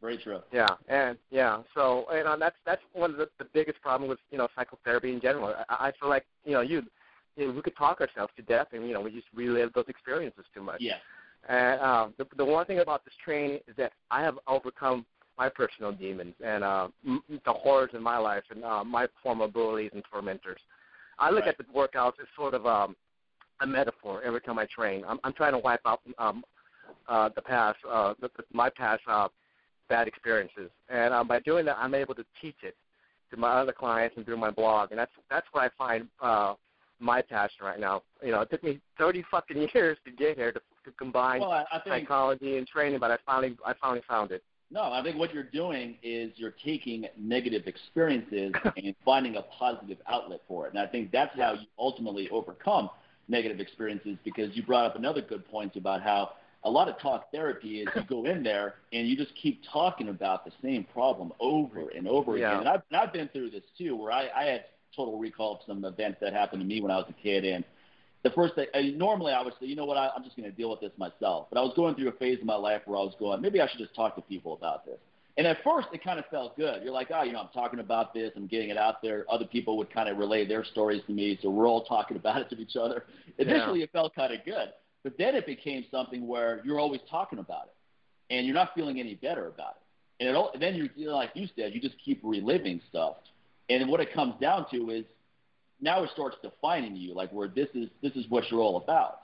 Very true. Yeah, and yeah, so you know that's that's one of the, the biggest problem with you know psychotherapy in general. I, I feel like you know you, you know, we could talk ourselves to death, and you know we just relive those experiences too much. Yeah. And um, the the one thing about this training is that I have overcome my personal demons and uh, m- the horrors in my life and uh, my former bullies and tormentors. I look Right. at the workouts as sort of um, a metaphor every time I train. I'm, I'm trying to wipe out um, uh, the past, uh, the, the, my past uh, bad experiences, and um, by doing that, I'm able to teach it to my other clients and through my blog, and that's that's what I find uh, my passion right now. You know, it took me 30 fucking years to get here to, to combine Well, I, I think psychology and training, but I finally I finally found it. No, I think what you're doing is you're taking negative experiences and finding a positive outlet for it. And I think that's how you ultimately overcome negative experiences because you brought up another good point about how a lot of talk therapy is you go in there and you just keep talking about the same problem over and over Yeah. again. And I've, and I've been through this too where I, I had total recall of some events that happened to me when I was a kid and the first thing, I, normally I would say, you know what, I, I'm just going to deal with this myself. But I was going through a phase in my life where I was going, maybe I should just talk to people about this. And at first, it kind of felt good. You're like, oh, you know, I'm talking about this, I'm getting it out there. Other people would kind of relay their stories to me, so we're all talking about it to each other. Initially, it felt kind of good, but then it became something where you're always talking about it, and you're not feeling any better about it. And it all, and then you, you know, like you said, you just keep reliving stuff. And what it comes down to is now it starts defining you, like where this is this is what you're all about.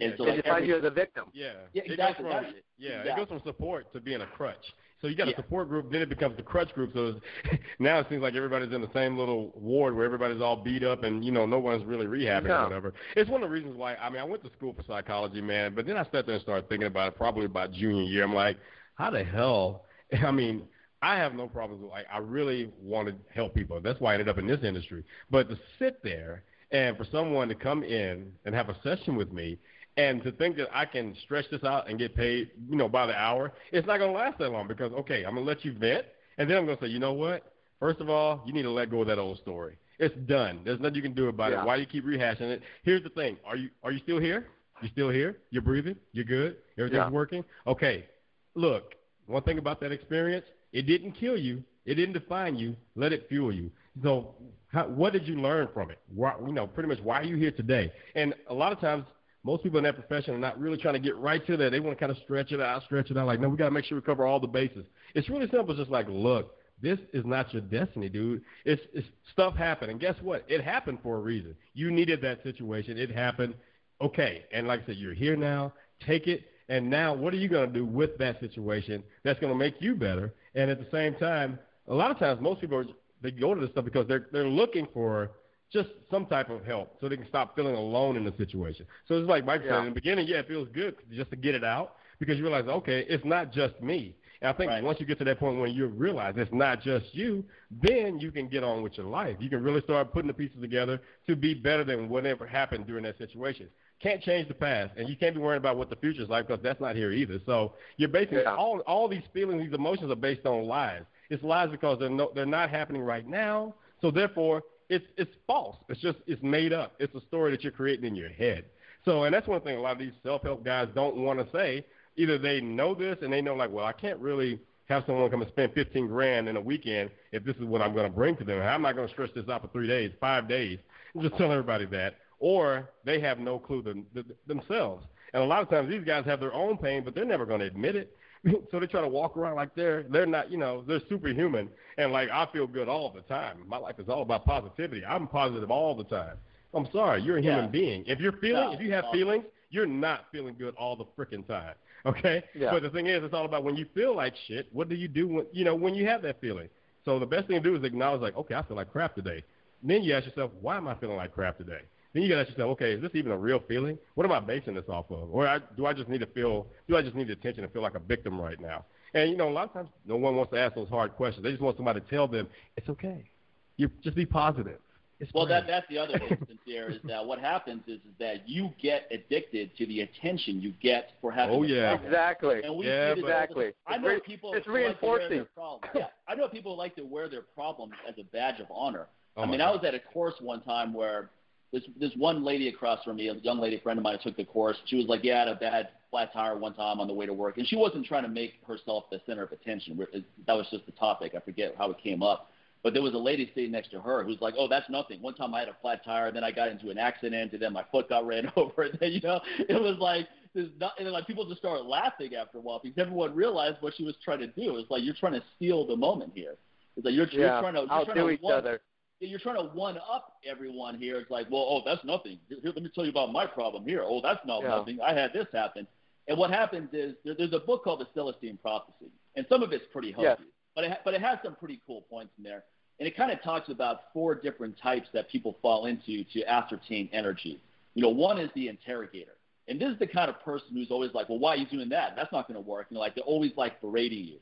And so They like define every, you as a victim. Yeah. Yeah, It exactly. goes from, yeah, Exactly. it goes from support to being a crutch. So you got Yeah. a support group, then it becomes the crutch group. So now it seems like everybody's in the same little ward where everybody's all beat up and you know no one's really rehabbing Yeah. or whatever. It's one of the reasons why. I mean, I went to school for psychology, man, but then I sat there and started thinking about it. Probably about junior year, I'm like, how the hell? I mean, I have no problems with like I really want to help people. That's why I ended up in this industry. But to sit there and for someone to come in and have a session with me and to think that I can stretch this out and get paid, you know, by the hour, it's not going to last that long because okay, I'm going to let you vent and then I'm going to say, you know what? First of all, you need to let go of that old story. It's done. There's nothing you can do about yeah. it. Why do you keep rehashing it? Here's the thing. Are you are you still here? You still here? You're breathing? You're good? Everything's yeah. working? Okay. Look, one thing about that experience, it didn't kill you. It didn't define you. Let it fuel you. So, how, what did you learn from it? Why, you know, pretty much why are you here today? And a lot of times, most people in that profession are not really trying to get right to that. They want to kind of stretch it out, stretch it out. Like, no, we got to make sure we cover all the bases. It's really simple. It's just like, look, this is not your destiny, dude. It's, it's stuff happened, and guess what? It happened for a reason. You needed that situation. It happened. Okay, and like I said, you're here now. Take it, and now what are you going to do with that situation that's going to make you better? And at the same time, a lot of times, most people are, they go to this stuff because they're they're looking for just some type of help so they can stop feeling alone in the situation. So it's like Mike yeah. said in the beginning, yeah, it feels good just to get it out because you realize, okay, it's not just me. And I think right. once you get to that point when you realize it's not just you, then you can get on with your life. You can really start putting the pieces together to be better than whatever happened during that situation. Can't change the past, and you can't be worrying about what the future is like because that's not here either. So you're basically yeah. all all these feelings, these emotions are based on lies. It's lies because they're no, they're not happening right now. So therefore, it's it's false. It's just it's made up. It's a story that you're creating in your head. So, and that's one thing a lot of these self-help guys don't want to say either they know this and they know like, well, I can't really have someone come and spend 15 grand in a weekend if this is what I'm going to bring to them. I'm not going to stretch this out for three days, five days. I'm just tell everybody that. Or they have no clue them, themselves. And a lot of times these guys have their own pain, but they're never going to admit it. so they try to walk around like they're they're not, you know, they're superhuman. And like I feel good all the time. My life is all about positivity. I'm positive all the time. I'm sorry, you're a human yeah. being. If you're feeling, no, if you have no. feelings, you're not feeling good all the freaking time. Okay. Yeah. But the thing is, it's all about when you feel like shit. What do you do when you know when you have that feeling? So the best thing to do is acknowledge, like, okay, I feel like crap today. And then you ask yourself, why am I feeling like crap today? Then you got to ask yourself, okay, is this even a real feeling? What am I basing this off of? Or I, do I just need to feel? Do I just need attention and feel like a victim right now? And you know, a lot of times, no one wants to ask those hard questions. They just want somebody to tell them it's okay. You just be positive. It's well, great. that that's the other instance here is that what happens is, is that you get addicted to the attention you get for having. Oh, yeah. problem. Exactly. And we Yeah, but- Exactly. I know people. it's who like to wear their reinforcing. Yeah, I know people who like to wear their problems as a badge of honor. Oh I mean, God. I was at a course one time where this this one lady across from me, a young lady friend of mine, took the course. She was like, "Yeah, I had a bad flat tire one time on the way to work," and she wasn't trying to make herself the center of attention. That was just the topic. I forget how it came up. But there was a lady sitting next to her who's like, "Oh, that's nothing. One time I had a flat tire, then I got into an accident, and then my foot got ran over. And then, you know, it was like there's not, and then like people just started laughing after a while because everyone realized what she was trying to do. It's like you're trying to steal the moment here. It's like you're, Yeah. you're trying to you're Outdo trying to each one, other. you're trying to one up everyone here. It's like, well, oh, that's nothing. Here, let me tell you about my problem here. Oh, that's not Yeah. nothing. I had this happen. And what happens is there, there's a book called The Celestine Prophecy, and some of it's pretty hokey, Yes. But it but it has some pretty cool points in there. And it kind of talks about four different types that people fall into to ascertain energy. You know, one is the interrogator. And this is the kind of person who's always like, well, why are you doing that? That's not going to work. You know, like they're always like berating you.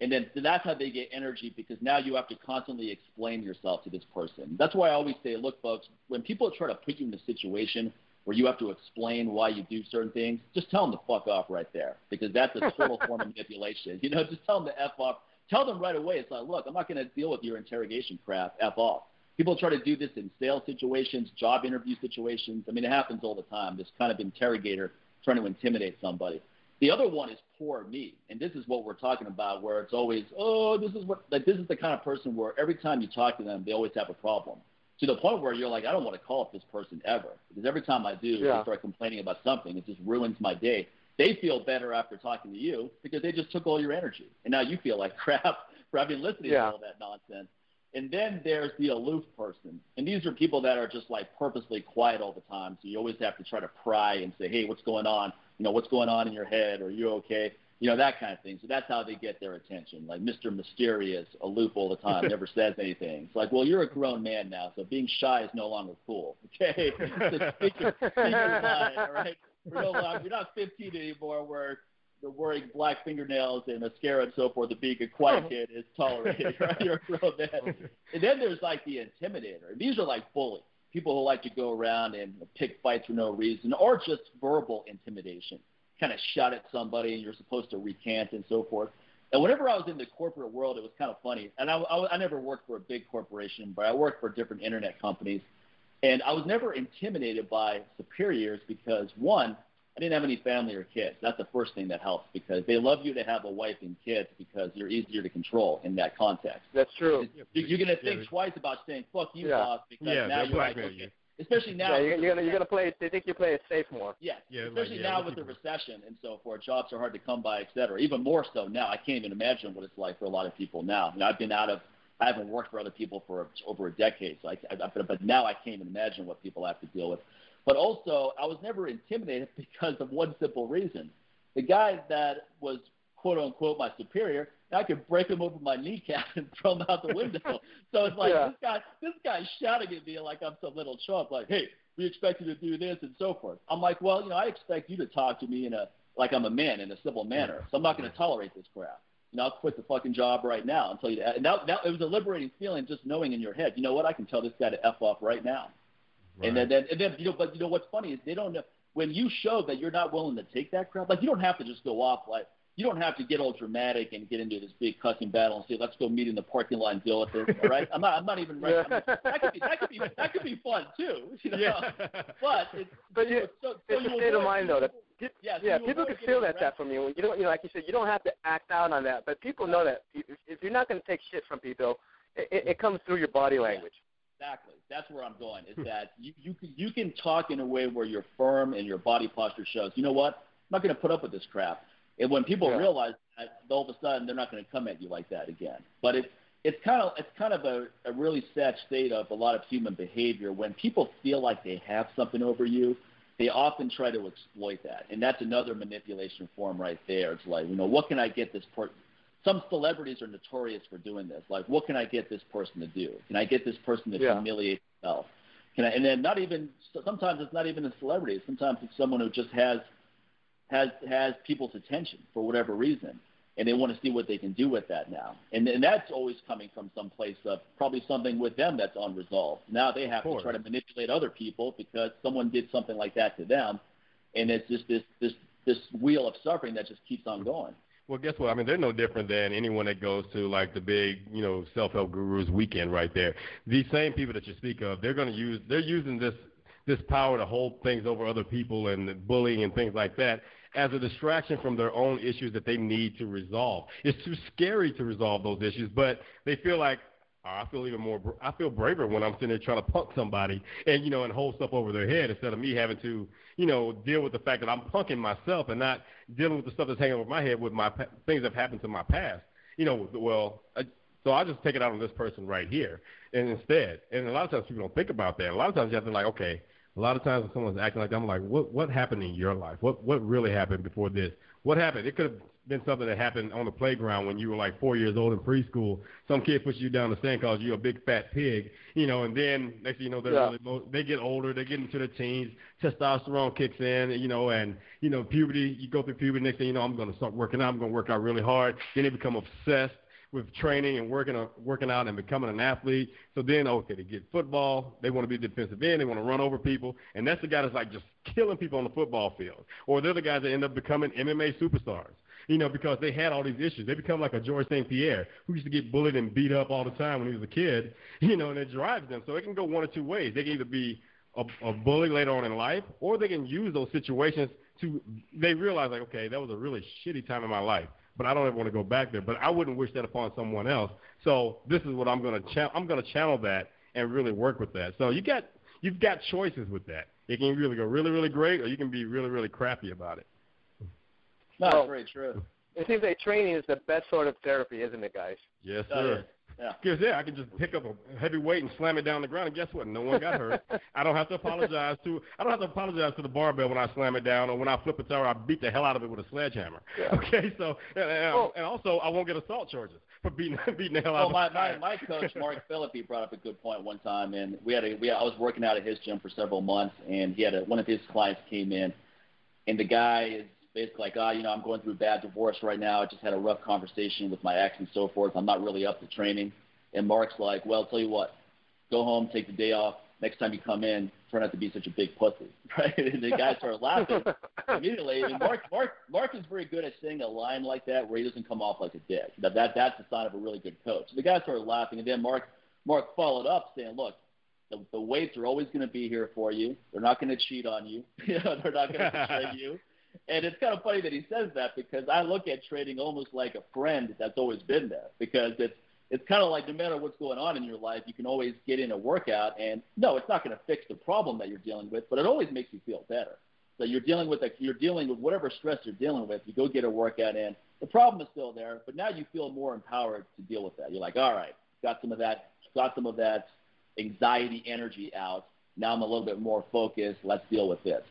And then so that's how they get energy because now you have to constantly explain yourself to this person. That's why I always say, look, folks, when people try to put you in a situation where you have to explain why you do certain things, just tell them to fuck off right there because that's a total form of manipulation. You know, just tell them to F off. Tell them right away. It's like, look, I'm not going to deal with your interrogation crap. F off. People try to do this in sales situations, job interview situations. I mean, it happens all the time. This kind of interrogator trying to intimidate somebody. The other one is poor me, and this is what we're talking about, where it's always, oh, this is what, like, this is the kind of person where every time you talk to them, they always have a problem. To the point where you're like, I don't want to call up this person ever, because every time I do, Yeah. they start complaining about something. It just ruins my day. They feel better after talking to you because they just took all your energy, and now you feel like crap for having listening Yeah. to all that nonsense. And then there's the aloof person. And these are people that are just like purposely quiet all the time. So you always have to try to pry and say, hey, what's going on? You know, what's going on in your head? Are you okay? You know, that kind of thing. So that's how they get their attention. Like Mr. Mysterious, aloof all the time, never says anything. It's like, well, you're a grown man now, so being shy is no longer cool. Okay? so speak your, speak your mind, all right? We're no you're not 15 anymore where the wearing black fingernails and mascara and so forth, the being a quiet oh. kid is tolerated, right? You're a grown man. And then there's like the intimidator. These are like bullies, people who like to go around and pick fights for no reason, or just verbal intimidation, kind of shout at somebody and you're supposed to recant and so forth. And whenever I was in the corporate world, it was kind of funny. And I, I, I never worked for a big corporation, but I worked for different internet companies. And I was never intimidated by superiors because, one, I didn't have any family or kids. That's the first thing that helps because they love you to have a wife and kids because you're easier to control in that context. That's true. You're going to think yeah. twice about saying "fuck you, yeah. boss" because yeah, now you're like, okay. You. Especially now, yeah, you're, you're gonna you're gonna play. They think you play it safe more. Yes, yeah, especially like, yeah, now with the recession and so forth. Jobs are hard to come by, et cetera. Even more so now. I can't even imagine what it's like for a lot of people now. You know, I've been out of I haven't worked for other people for over a decade, so I, I, but now I can't even imagine what people have to deal with. But also, I was never intimidated because of one simple reason. The guy that was quote unquote my superior, I could break him over my kneecap and throw him out the window. so it's like yeah. this guy, this guy's shouting at me like I'm some little chump, like, "Hey, we expect you to do this and so forth." I'm like, "Well, you know, I expect you to talk to me in a like I'm a man in a civil manner, so I'm not going to tolerate this crap." Know, I'll quit the fucking job right now and tell you. And that, that it was a liberating feeling just knowing in your head, you know what, I can tell this guy to f off right now. Right. And then, then, and then, you know, but you know what's funny is they don't know when you show that you're not willing to take that crap. Like you don't have to just go off like you don't have to get all dramatic and get into this big cussing battle and say, "Let's go meet in the parking lot and deal with this." All right, I'm not. I'm not even right. I'm, that could be. That could be. That could be fun too. You know? Yeah. But it's. But you, so, so it's a state of mind though. That Yeah, so yeah, people can feel that that from you. You don't, you know, like you said, you don't have to act out on that, but people know that if, you're not going to take shit from people, it, it, it comes through your body language. Exactly. That's where I'm going. Is that you you can you can talk in a way where you're firm and your body posture shows. You know what? I'm not going to put up with this crap. And when people Yeah. realize that, all of a sudden they're not going to come at you like that again. But it's it's kind of it's kind of a, a really sad state of a lot of human behavior. When people feel like they have something over you, they often try to exploit that, and that's another manipulation form right there. It's like, you know, what can I get this per- Some celebrities are notorious for doing this. Like, what can I get this person to do? Can I get this person to Yeah. humiliate themselves? Can I? And then not even sometimes it's not even a celebrity. Sometimes it's someone who just has has has people's attention for whatever reason, and they want to see what they can do with that now. And and that's always coming from some place of probably something with them that's unresolved. Now they have to try to manipulate other people because someone did something like that to them, and it's just this this this wheel of suffering that just keeps on going. Well, guess what? I mean, they're no different than anyone that goes to like the big, you know, self-help gurus weekend right there. These same people that you speak of, they're going to use, they're using this this power to hold things over other people and bullying and things like that as a distraction from their own issues that they need to resolve. It's too scary to resolve those issues, but they feel like oh, I feel even more. I feel braver when I'm sitting there trying to punk somebody and you know and hold stuff over their head instead of me having to you know deal with the fact that I'm punking myself and not dealing with the stuff that's hanging over my head with my things that have happened to my past. You know, well, I, so I just take it out on this person right here, and instead, and a lot of times people don't think about that. A lot of times you have to like, okay, a lot of times when someone's acting like that, I'm like, what what happened in your life? What what really happened before this? What happened? It could have been something that happened on the playground when you were like four years old in preschool. Some kid pushed you down the sand, calls you a big fat pig, you know, and then next thing you know, they're Yeah. really mo- they get older, they get into their teens, testosterone kicks in, you know, and you know puberty. You go through puberty. Next thing you know, I'm going to start working out. I'm going to work out really hard. Then they become obsessed with training and working on, working out and becoming an athlete. So then, okay, they get football. They want to be defensive end. They want to run over people, and that's the guy that's like just killing people on the football field. Or they're the guys that end up becoming MMA superstars. You know, because they had all these issues. They become like a George St. Pierre who used to get bullied and beat up all the time when he was a kid. You know, and it drives them. So it can go one or two ways. They can either be a, a bully later on in life, or they can use those situations to. They realize like, okay, that was a really shitty time in my life but I don't ever want to go back there. But I wouldn't wish that upon someone else. So this is what I'm going to cha- I'm going to channel that and really work with that. So you got you've got choices with that. It can really go really really great, or you can be really really crappy about it. No, Well- very true. It seems like training is the best sort of therapy, isn't it, guys? Yes, Oh, sir. Yeah. Because yeah, I can just pick up a heavy weight and slam it down the ground, and guess what? No one got hurt. I don't have to apologize to. I don't have to apologize to the barbell when I slam it down, or when I flip a tower, I beat the hell out of it with a sledgehammer. Yeah. Okay, so and, and, Well- and also I won't get assault charges for beating beating the hell Well, out of my, my my coach Mark Philippi brought up a good point one time, and we had a we I was working out at his gym for several months, and he had a one of his clients came in, and the guy is basically like, ah, oh, you know, I'm going through a bad divorce right now. I just had a rough conversation with my ex and so forth. I'm not really up to training. And Mark's like, well, I'll tell you what, go home, take the day off. Next time you come in, try not to be such a big pussy, right? And the guys start laughing immediately. And Mark, Mark, Mark is very good at saying a line like that where he doesn't come off like a dick. That, that that's the sign of a really good coach. So the guys started laughing, and then Mark, Mark followed up saying, look, the, the weights are always going to be here for you. They're not going to cheat on you. you know, they're not going to betray you. And it's kind of funny that he says that because I look at trading almost like a friend that's always been there because it's it's kind of like no matter what's going on in your life, you can always get in a workout and no, it's not going to fix the problem that you're dealing with, but it always makes you feel better. So you're dealing with a, you're dealing with whatever stress you're dealing with. You go get a workout in. The problem is still there, but now you feel more empowered to deal with that. You're like, all right, got some of that, got some of that anxiety energy out. Now I'm a little bit more focused. Let's deal with this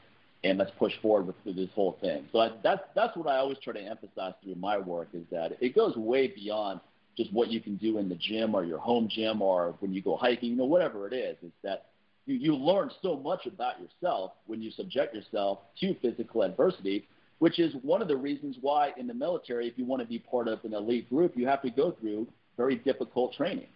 and let's push forward with this whole thing. So I, that's that's what I always try to emphasize through my work is that it goes way beyond just what you can do in the gym or your home gym or when you go hiking, you know, whatever it is. Is that you, you learn so much about yourself when you subject yourself to physical adversity, which is one of the reasons why in the military, if you want to be part of an elite group, you have to go through very difficult training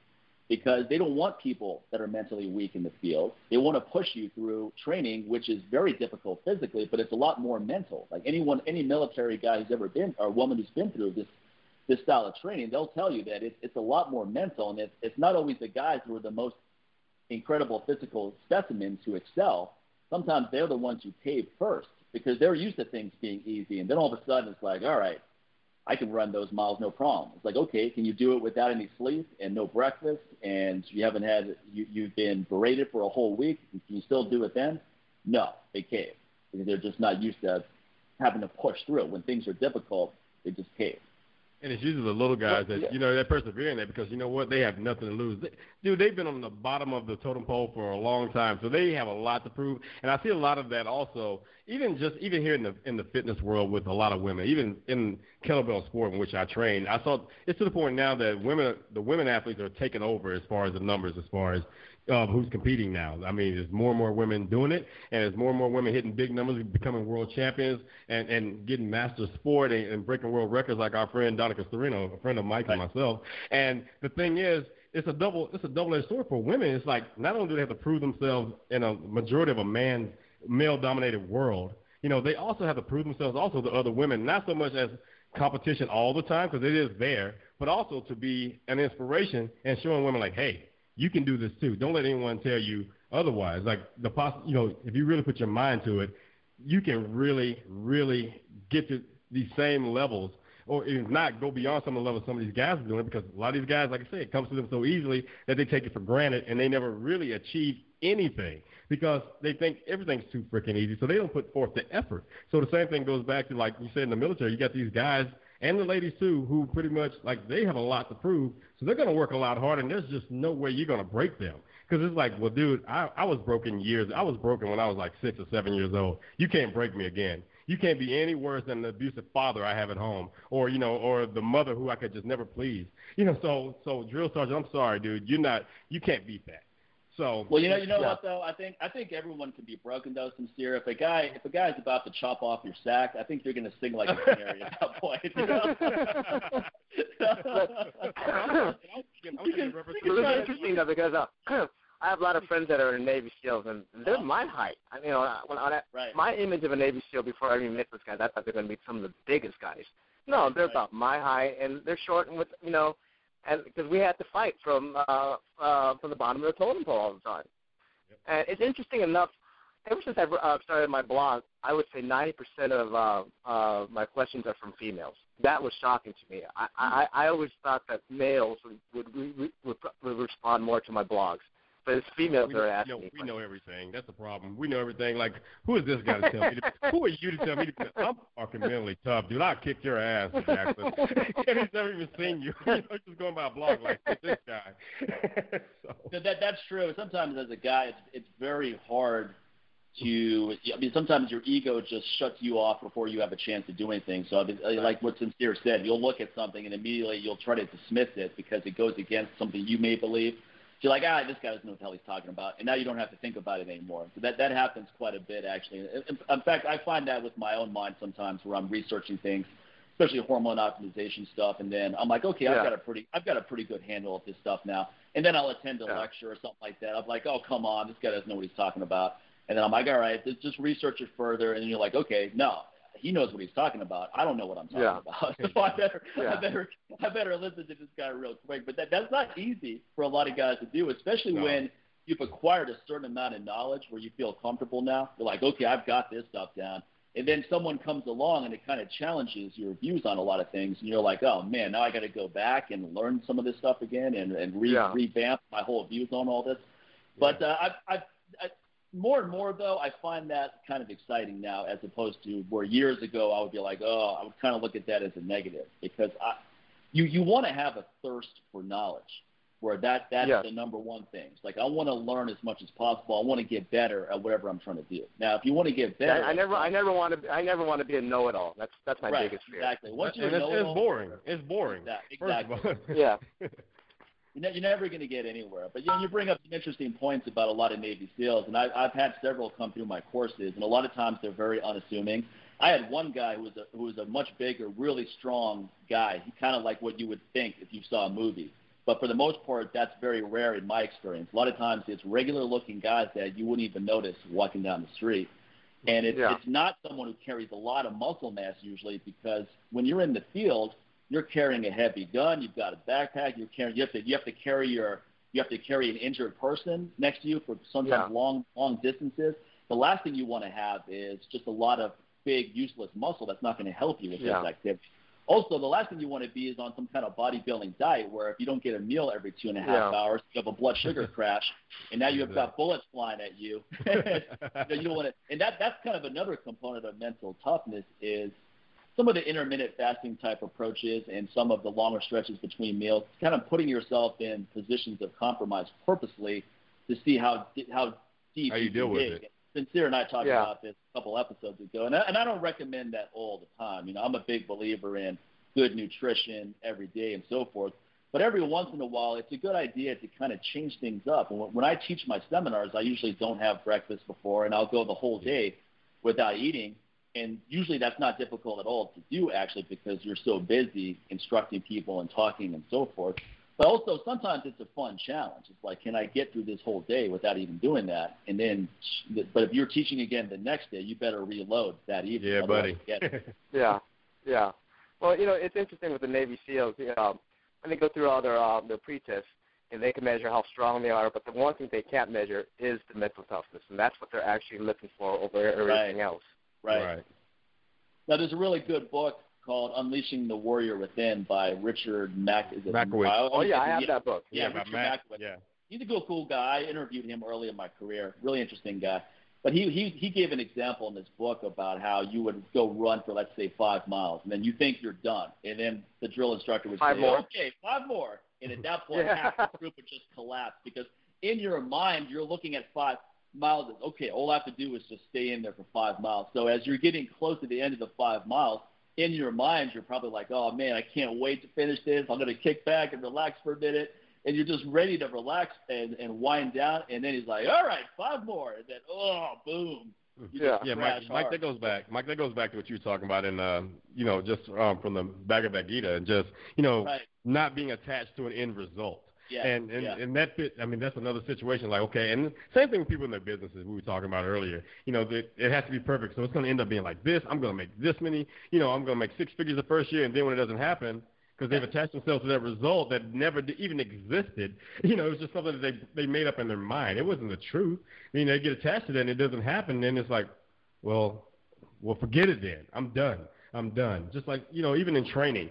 because they don't want people that are mentally weak in the field. They want to push you through training, which is very difficult physically, but it's a lot more mental. Like anyone, any military guy who's ever been or woman who's been through this this style of training, they'll tell you that it's it's a lot more mental, and it's it's not always the guys who are the most incredible physical specimens who excel. Sometimes they're the ones who cave first because they're used to things being easy, and then all of a sudden it's like, all right, I can run those miles no problem. It's like, okay, can you do it without any sleep and no breakfast, and you haven't had you you've been berated for a whole week? Can you still do it then? No, they cave because they're just not used to having to push through. When things are difficult, they just cave. And it's usually the little guys that you know that persevere in that because you know what they have nothing to lose. They, dude, they've been on the bottom of the totem pole for a long time, so they have a lot to prove. And I see a lot of that also, even just even here in the in the fitness world with a lot of women, even in kettlebell sport in which I train. I saw it's to the point now that women, the women athletes are taking over as far as the numbers, as far as uh, who's competing now. I mean, there's more and more women doing it, and there's more and more women hitting big numbers, becoming world champions, and and getting master sport and, and breaking world records like our friend Donica Storino, a friend of Mike right. and myself. And the thing is, it's a double it's a double-edged sword for women. It's like not only do they have to prove themselves in a majority of a man male-dominated world, you know, they also have to prove themselves also to other women, not so much as competition all the time because it is there, but also to be an inspiration and showing women like, hey, you can do this too. Don't let anyone tell you otherwise. Like the poss- you know, if you really put your mind to it, you can really, really get to these same levels, or if not, go beyond some of the levels some of these guys are doing. Because a lot of these guys, like I said, it comes to them so easily that they take it for granted, and they never really achieve anything because they think everything's too freaking easy, so they don't put forth the effort. So the same thing goes back to like you said in the military. You got these guys and the ladies too, who pretty much like they have a lot to prove, so they're to work a lot harder, and there's just no way you're to break them. Because it's like, well, dude, I, I was broken years. I was broken when I was like six or seven years old. You can't break me again. You can't be any worse than the abusive father I have at home, or you know, or the mother who I could just never please. You know, so so drill sergeant, I'm sorry, dude. You're not. You can't beat that. So well, you know, you know yeah. what though? I think I think everyone can be broken though, Sincere. If a guy if a guy's about to chop off your sack, I think you're going to sing like a canary at that point. You know? it's interesting though because uh, I have a lot of friends that are in Navy SEALs and they're uh-huh. my height. I mean, you know, when I, right. my image of a Navy SEAL before I even met those guys, I thought they're going to be some of the biggest guys. No, they're right. about my height and they're short and with you know and because we had to fight from uh, uh, from the bottom of the totem pole all the time. Yep. And it's interesting enough. Ever since I uh, started my blog, I would say 90% of uh, uh, my questions are from females. That was shocking to me. I, I, I always thought that males would, would, would, would respond more to my blogs. But it's females we, that are asking know. We know everything. That's the problem. We know everything. Like, who is this guy to tell me? To, who are you to tell me? To, I'm fucking mentally tough, dude. I'll kick your ass, Jackson. He's never even seen you. you know, just going by a blog like this guy. so. That that's true. Sometimes as a guy, it's it's very hard to I mean sometimes your ego just shuts you off before you have a chance to do anything. So I mean, uh, like what Sincere said, you'll look at something and immediately you'll try to dismiss it because it goes against something you may believe you're like, ah, this guy doesn't know what the hell he's talking about, and now you don't have to think about it anymore. So that that happens quite a bit actually. In, in fact, I find that with my own mind sometimes, where I'm researching things, especially hormone optimization stuff, and then I'm like, okay, Yeah. I've got a pretty, I've got a pretty good handle of this stuff now, and then I'll attend a Yeah. lecture or something like that. I'm like, oh, come on, this guy doesn't know what he's talking about, and then I'm like, all right, just- just research it further, and then you're like, okay, no. He knows what he's talking about. I don't know what I'm talking Yeah. about. so I better, Yeah. I better, I better listen to this guy real quick. But that, that's not easy for a lot of guys to do, especially No. when you've acquired a certain amount of knowledge where you feel comfortable now. You're like, okay, I've got this stuff down. And then someone comes along and it kind of challenges your views on a lot of things, and you're like, oh man, now I got to go back and learn some of this stuff again and and re- Yeah. revamp my whole views on all this. But uh, I've, I've, I, more and more though, I find that kind of exciting now, as opposed to where years ago I would be like, oh, I would kind of look at that as a negative because I, you you want to have a thirst for knowledge, where that that's Yes. the number one thing. It's like I want to learn as much as possible. I want to get better at whatever I'm trying to do. Now, if you want to get better, I, I never, I never want to, I never want to be a know-it-all. That's that's my right, biggest fear. exactly. Once you and it's, it's boring. It's boring. Exactly. First of all. Yeah. You're, ne- you're never going to get anywhere. But you, know, you bring up some interesting points about a lot of Navy SEALs, and I, I've had several come through my courses, and a lot of times they're very unassuming. I had one guy who was a who was a much bigger, really strong guy. He kind of like what you would think if you saw a movie. But for the most part, that's very rare in my experience. A lot of times, it's regular-looking guys that you wouldn't even notice walking down the street. And it's, Yeah. it's not someone who carries a lot of muscle mass usually because when you're in the field, you're carrying a heavy gun, you've got a backpack, you're carrying, you have to, you have to carry your, you have to carry an injured person next to you for sometimes Yeah. long, long distances. The last thing you want to have is just a lot of big, useless muscle that's not going to help you with Yeah. this activity. Also, the last thing you want to be is on some kind of bodybuilding diet where if you don't get a meal every two and a half Yeah. hours, you have a blood sugar crash, and now you have got bullets flying at you. you, know, you don't want to, and that that's kind of another component of mental toughness is some of the intermittent fasting type approaches and some of the longer stretches between meals, kind of putting yourself in positions of compromise purposely to see how how deep How you deal can with dig. it. Sincere and I talked Yeah. about this a couple episodes ago, and I, and I don't recommend that all the time. You know, I'm a big believer in good nutrition every day and so forth. But every once in a while, it's a good idea to kind of change things up. And when when I teach my seminars, I usually don't have breakfast before, and I'll go the whole day without eating. And usually that's not difficult at all to do, actually, because you're so busy instructing people and talking and so forth. But also sometimes it's a fun challenge. It's like, can I get through this whole day without even doing that? And then, but if you're teaching again the next day, you better reload that evening. yeah, buddy. Yeah, yeah. Well, you know, it's interesting with the Navy SEALs. You know, when they go through all their uh, their pre-tests, and they can measure how strong they are, but the one thing they can't measure is the mental toughness, and that's what they're actually looking for over everything else. Right. Now, there's a really good book called Unleashing the Warrior Within by Richard Mack. Is it Machowicz. Oh yeah, I have yeah, that book. Yeah, about Richard Mac. Machowicz. Yeah. He's a cool, cool guy. I interviewed him early in my career. Really interesting guy. But he, he he gave an example in this book about how you would go run for let's say five miles, and then you think you're done, and then the drill instructor would Five say, more. "Okay, five more," and at that point, Yeah. half the group would just collapse because in your mind you're looking at five miles. as, Okay, all I have to do is just stay in there for five miles. So as you're getting close to the end of the five miles, in your mind you're probably like, "Oh man, I can't wait to finish this. I'm gonna kick back and relax for a minute." and you're just ready to relax and, and wind down. And then he's like, all right, five more. And then, oh, boom. You Yeah. Yeah, crash Mike, Mike, that goes back. Mike, that goes back to what you were talking about, and uh, you know, just um, from the Bhagavad Gita, and just you know, Right. not being attached to an end result. Yeah. And and, yeah. and that fit. I mean, that's another situation. Like, okay, and same thing with people in their businesses. We were talking about earlier. You know, that it has to be perfect. So it's going to end up being like this. I'm going to make this many. You know, I'm going to make six figures the first year, and then when it doesn't happen, because they've attached themselves to that result that never d- even existed. You know, it was just something that they they made up in their mind. It wasn't the truth. I mean, they get attached to that, and it doesn't happen. Then it's like, well, well, forget it then. I'm done. I'm done. Just like you know, even in training,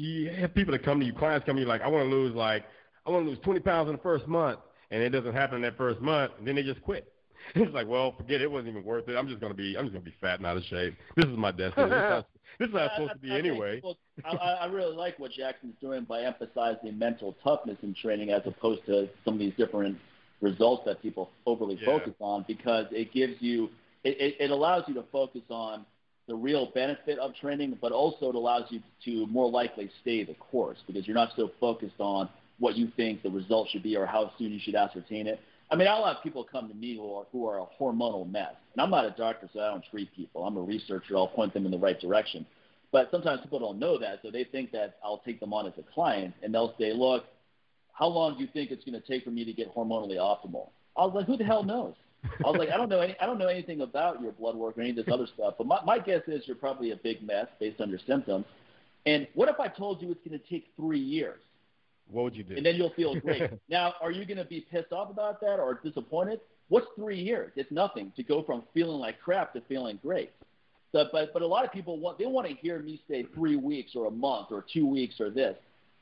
you have people that come to you, clients come to you like, I want to lose like, I want to lose 20 pounds in the first month, and it doesn't happen in that first month, and then they just quit. It's like, well, forget it. It wasn't even worth it. I'm just gonna be, I'm just gonna be fat and out of shape. This is my destiny. This is how, this is it's supposed to be anyway. I I really like what Jackson's doing by emphasizing mental toughness in training as opposed to some of these different results that people overly Yeah. focus on because it gives you, it, it, it allows you to focus on the real benefit of training, but also it allows you to more likely stay the course because you're not so focused on what you think the result should be or how soon you should ascertain it. I mean, I'll have people come to me who are, who are a hormonal mess. And I'm not a doctor, so I don't treat people. I'm a researcher. I'll point them in the right direction. But sometimes people don't know that, so they think that I'll take them on as a client, and they'll say, look, how long do you think it's going to take for me to get hormonally optimal? I was like, who the hell knows? I was like, I don't know any, I don't know anything about your blood work or any of this other stuff, but my, my guess is you're probably a big mess based on your symptoms. And what if I told you it's going to take three years? What would you do? And then you'll feel great. now, are you going to be pissed off about that or disappointed? What's three years? It's nothing to go from feeling like crap to feeling great. So, but but a lot of people want they want to hear me say three weeks or a month or two weeks or this,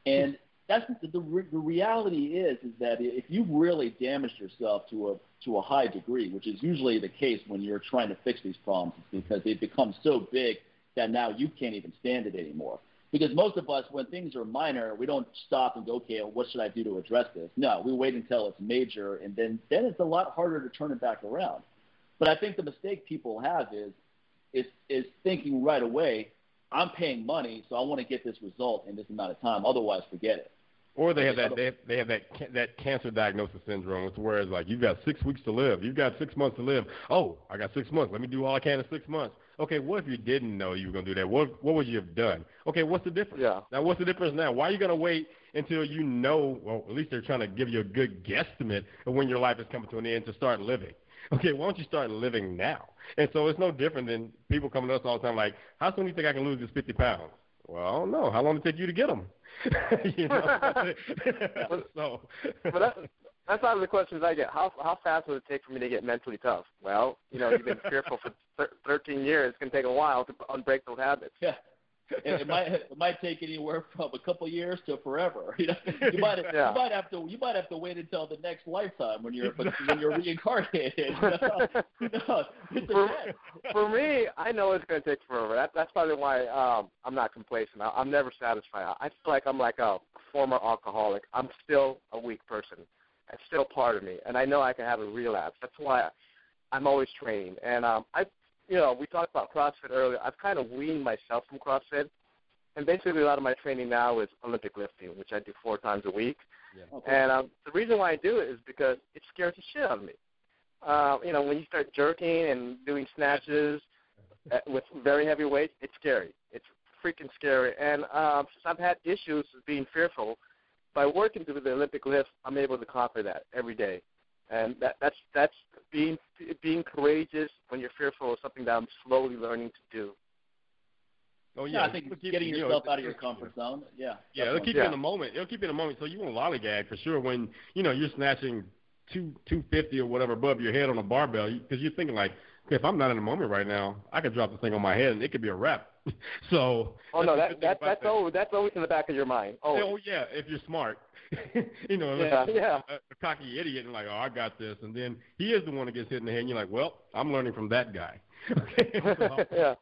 and that's the, the, the reality is is that if you've really damaged yourself to a to a high degree, which is usually the case when you're trying to fix these problems, it's because they've become so big that now you can't even stand it anymore. Because most of us, when things are minor, we don't stop and go, okay, what should I do to address this? No, we wait until it's major, and then then it's a lot harder to turn it back around. But I think the mistake people have is is is thinking right away, I'm paying money, so I want to get this result in this amount of time. Otherwise, forget it. Or they have that they have, they have that that cancer diagnosis syndrome, where it's like you've got six weeks to live, you've got six months to live. Oh, I got six months. Let me do all I can in six months. Okay, what if you didn't know you were going to do that? What what would you have done? Okay, what's the difference? Yeah. Now, what's the difference now? Why are you going to wait until you know? Well, at least they're trying to give you a good guesstimate of when your life is coming to an end to start living. Okay, why don't you start living now? And so it's no different than people coming to us all the time like, how soon do you think I can lose this 50 pounds? Well, I don't know. How long did it take you to get them? you know. so. but that, that's one of the questions I get. How how fast would it take for me to get mentally tough? Well, you know, you've been fearful for thir- 13 years. It's going to take a while to unbreak those habits. Yeah. it, it might it might take anywhere from a couple years to forever. You know, you might yeah. you might have to you might have to wait until the next lifetime when you're when you're reincarnated. no, for, for me, I know it's going to take forever. That, that's probably why um, I'm not complacent. I, I'm never satisfied. I feel like I'm like a former alcoholic. I'm still a weak person. It's still part of me, and I know I can have a relapse. That's why I'm always training. And um, I, you know, we talked about CrossFit earlier. I've kind of weaned myself from CrossFit, and basically a lot of my training now is Olympic lifting, which I do four times a week. Yeah. Okay. And um, the reason why I do it is because it scares the shit out of me. Uh, you know, when you start jerking and doing snatches with very heavy weights, it's scary. It's freaking scary. And um, since I've had issues with being fearful, by working through the Olympic lifts, I'm able to conquer that every day, and that, that's that's being being courageous when you're fearful is something that I'm slowly learning to do. Oh yeah, yeah I think getting yourself you know, out of your comfort zone. Yeah. Yeah, it'll keep yeah. you in the moment. It'll keep you in the moment. So you won't lollygag for sure when you know you're snatching two two fifty or whatever above your head on a barbell because you're thinking like, okay, if I'm not in the moment right now, I could drop the thing on my head and it could be a wrap. so oh no, that, that that's that. always that's always in the back of your mind. Oh, oh yeah, if you're smart, you know, yeah, like yeah. A, a cocky idiot and like, oh, I got this, and then he is the one that gets hit in the head, and you're like, well, I'm learning from that guy. okay, so, yeah.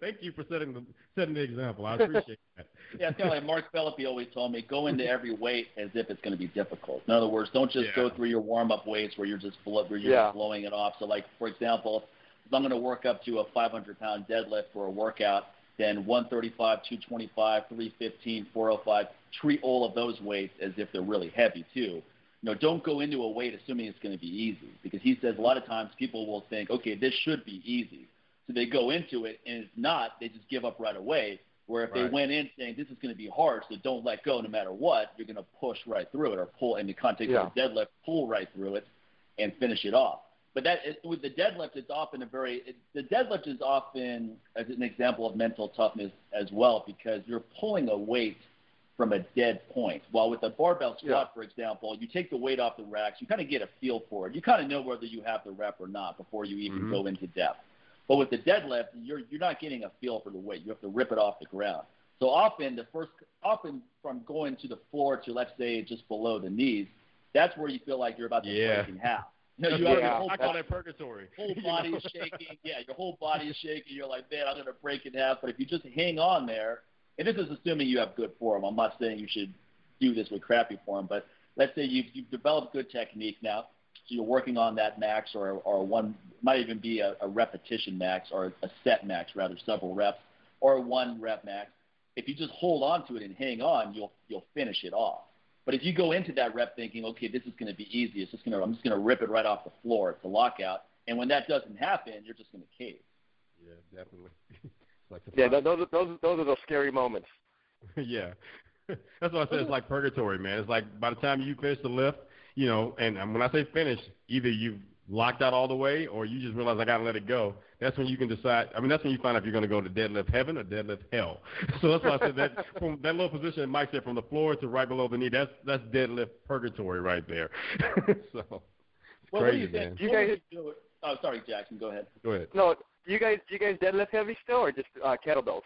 thank you for setting the setting the example. I appreciate that. yeah, it's kind of like Mark Philippi always told me: go into every weight as if it's going to be difficult. In other words, don't just yeah. go through your warm up weights where you're just where you're yeah. just blowing it off. So, like for example, if I'm going to work up to a 500 pound deadlift for a workout, then 135, 225, 315, 405. Treat all of those weights as if they're really heavy too. You know, don't go into a weight assuming it's going to be easy because he says a lot of times people will think, okay, this should be easy. So they go into it and it's not, they just give up right away. Where if right. they went in saying this is going to be hard, so don't let go no matter what, you're going to push right through it or pull in the context yeah. of a deadlift, pull right through it and finish it off. But that with the deadlift, it's often a very it, the deadlift is often as an example of mental toughness as well because you're pulling a weight from a dead point. While with a barbell squat, yeah. for example, you take the weight off the racks, you kind of get a feel for it. You kind of know whether you have the rep or not before you even mm-hmm. go into depth. But with the deadlift, you're you're not getting a feel for the weight. You have to rip it off the ground. So often the first often from going to the floor to let's say just below the knees, that's where you feel like you're about to yeah. break in half. You know, you have your whole I call that purgatory. Whole body is shaking. Yeah, your whole body is shaking. You're like, man, I'm gonna break in half. But if you just hang on there, and this is assuming you have good form. I'm not saying you should do this with crappy form, but let's say you've, you've developed good technique now. So you're working on that max, or or one might even be a, a repetition max, or a set max rather, several reps, or one rep max. If you just hold on to it and hang on, you'll you'll finish it off. But if you go into that rep thinking, okay, this is going to be easy, it's just going to, I'm just going to rip it right off the floor. It's a lockout. And when that doesn't happen, you're just going to cave. Yeah, definitely. like yeah, those are those those are those scary moments. yeah, that's what I said. It's like purgatory, man. It's like by the time you finish the lift, you know, and when I say finish, either you've locked out all the way or you just realize I got to let it go. That's when you can decide. I mean, that's when you find out if you're going to go to deadlift heaven or deadlift hell. So that's why I said that from that little position Mike said from the floor to right below the knee. That's that's deadlift purgatory right there. so it's well, crazy, what do you man. Think? You guys do it. Oh, sorry, Jackson. Go ahead. Go ahead. No, do you guys do you guys deadlift heavy still or just uh, kettlebells?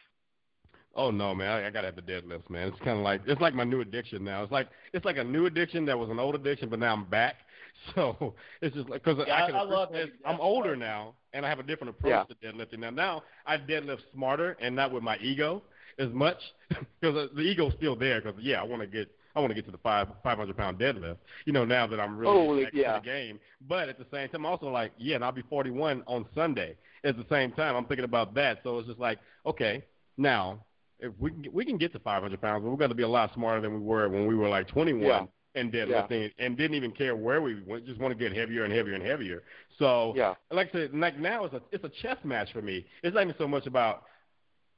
Oh no, man! I, I gotta have the deadlifts, man. It's kind of like it's like my new addiction now. It's like it's like a new addiction that was an old addiction, but now I'm back. So it's just like because yeah, I can. I love it. I'm older now, and I have a different approach yeah. to deadlifting now. Now I deadlift smarter and not with my ego as much because the ego's still there. Because yeah, I want to get I want to get to the five five hundred pound deadlift. You know, now that I'm really Holy, back yeah. in the game. But at the same time, I'm also like, yeah, and I'll be 41 on Sunday. At the same time, I'm thinking about that. So it's just like, okay, now if we can, we can get to 500 pounds, but we're going to be a lot smarter than we were when we were like 21 yeah. And deadlifting and didn't even care where we went, just want to get heavier and heavier and heavier. So, yeah. like I said, like now it's a it's a chess match for me. It's not even so much about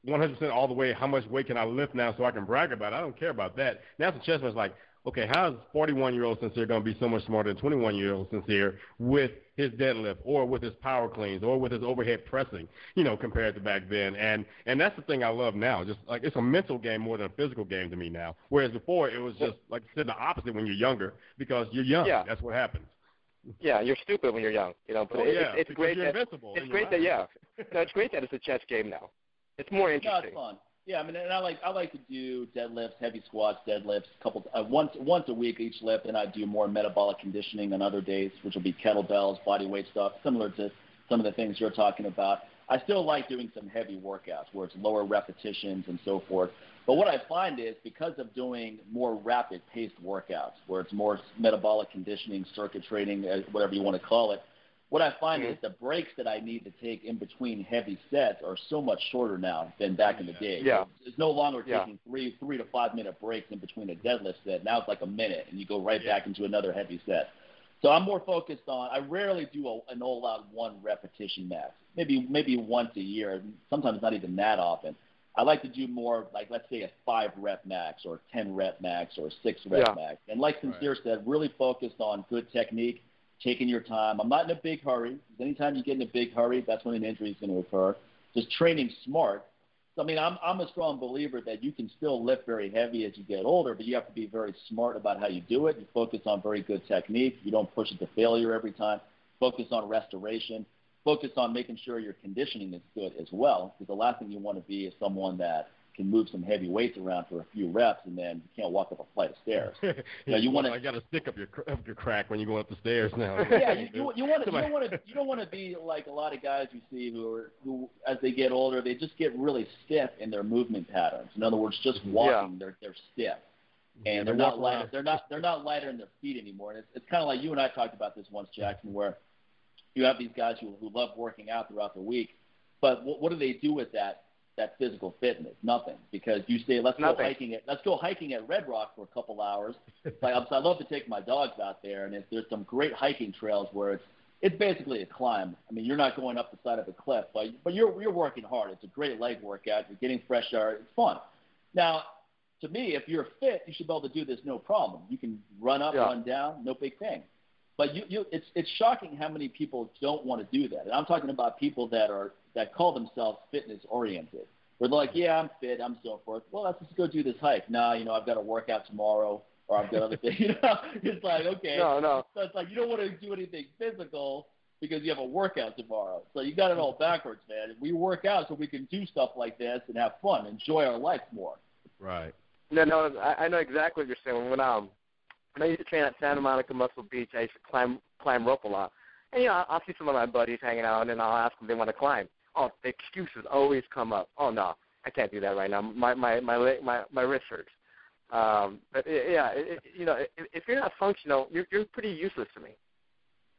100% all the way how much weight can I lift now so I can brag about it. I don't care about that. Now it's a chess match like, okay, how is 41 year old Sincere going to be so much smarter than 21 year old Sincere with his deadlift or with his power cleans or with his overhead pressing, you know, compared to back then. And and that's the thing I love now. Just like it's a mental game more than a physical game to me now. Whereas before it was just like I said the opposite when you're younger because you're young. Yeah. That's what happens. Yeah, you're stupid when you're young, you know. But oh, it, yeah, it's, it's great you're that it's great you're that yeah, no, it's great that it's a chess game now. It's more No, interesting. it's fun. Yeah, I mean, and I like I like to do deadlifts, heavy squats, deadlifts, couple uh, once once a week each lift, and I do more metabolic conditioning on other days, which will be kettlebells, body weight stuff, similar to some of the things you're talking about. I still like doing some heavy workouts where it's lower repetitions and so forth. But what I find is because of doing more rapid paced workouts, where it's more metabolic conditioning, circuit training, uh, whatever you want to call it, what I find Mhm. is the breaks that I need to take in between heavy sets are so much shorter now than back in the day. Yeah. It's no longer Yeah. taking three three to five minute breaks in between a deadlift set. Now it's like a minute, and you go right Yeah. back into another heavy set. So I'm more focused on. I rarely do a, an all-out one repetition max. Maybe maybe once a year. Sometimes not even that often. I like to do more like let's say a five rep max or a ten rep max or a six rep Yeah. max. And like Sincere said, really focused on good technique, taking your time. I'm not in a big hurry. Anytime you get in a big hurry, that's when an injury is going to occur. Just training smart. So I mean, I'm I'm a strong believer that you can still lift very heavy as you get older, but you have to be very smart about how you do it. You focus on very good technique. You don't push it to failure every time. Focus on restoration. Focus on making sure your conditioning is good as well, because the last thing you want to be is someone that can move some heavy weights around for a few reps and then you can't walk up a flight of stairs. yeah, you wanna- I got to stick up your up your crack when you go up the stairs now. yeah, you, you, you want to you don't want to you don't want to be like a lot of guys you see who are who as they get older they just get really stiff in their movement patterns. In other words, just mm-hmm. walking they're they're stiff mm-hmm. Yeah, and they they're not lighter. around- They're not they're not lighter in their feet anymore. And it's it's kind of like you and I talked about this once, Jackson, where you have these guys who who love working out throughout the week, but what, what do they do with that that physical fitness? Nothing, because you say let's Nothing. go hiking at let's go hiking at Red Rock for a couple hours. like I'm, I love to take my dogs out there, and if there's some great hiking trails where it's it's basically a climb. I mean, you're not going up the side of a cliff, but but you're you're working hard. It's a great leg workout. You're getting fresh air. It's fun. Now, to me, if you're fit, you should be able to do this no problem. You can run up, Yeah. run down, no big thing. But you, you, it's it's shocking how many people don't want to do that. And I'm talking about people that are that call themselves fitness oriented. Where they're like, yeah, I'm fit, I'm so forth. Well, let's just go do this hike. Nah, you know, I've got to work out tomorrow, or I've got other things. You know, it's like okay, No, no. so it's like you don't want to do anything physical because you have a workout tomorrow. So you got it all backwards, man. We work out so we can do stuff like this and have fun, enjoy our life more. Right. No, no, I, I know exactly what you're saying. When um, when I used to train at Santa Monica Muscle Beach, I used to climb climb rope a lot. And you know, I'll see some of my buddies hanging out, and I'll ask them if they want to climb. Oh, the excuses always come up. Oh no, I can't do that right now. My my my my my wrist hurts. Um, but it, yeah, it, it, you know, if, if you're not functional, you're you're pretty useless to me.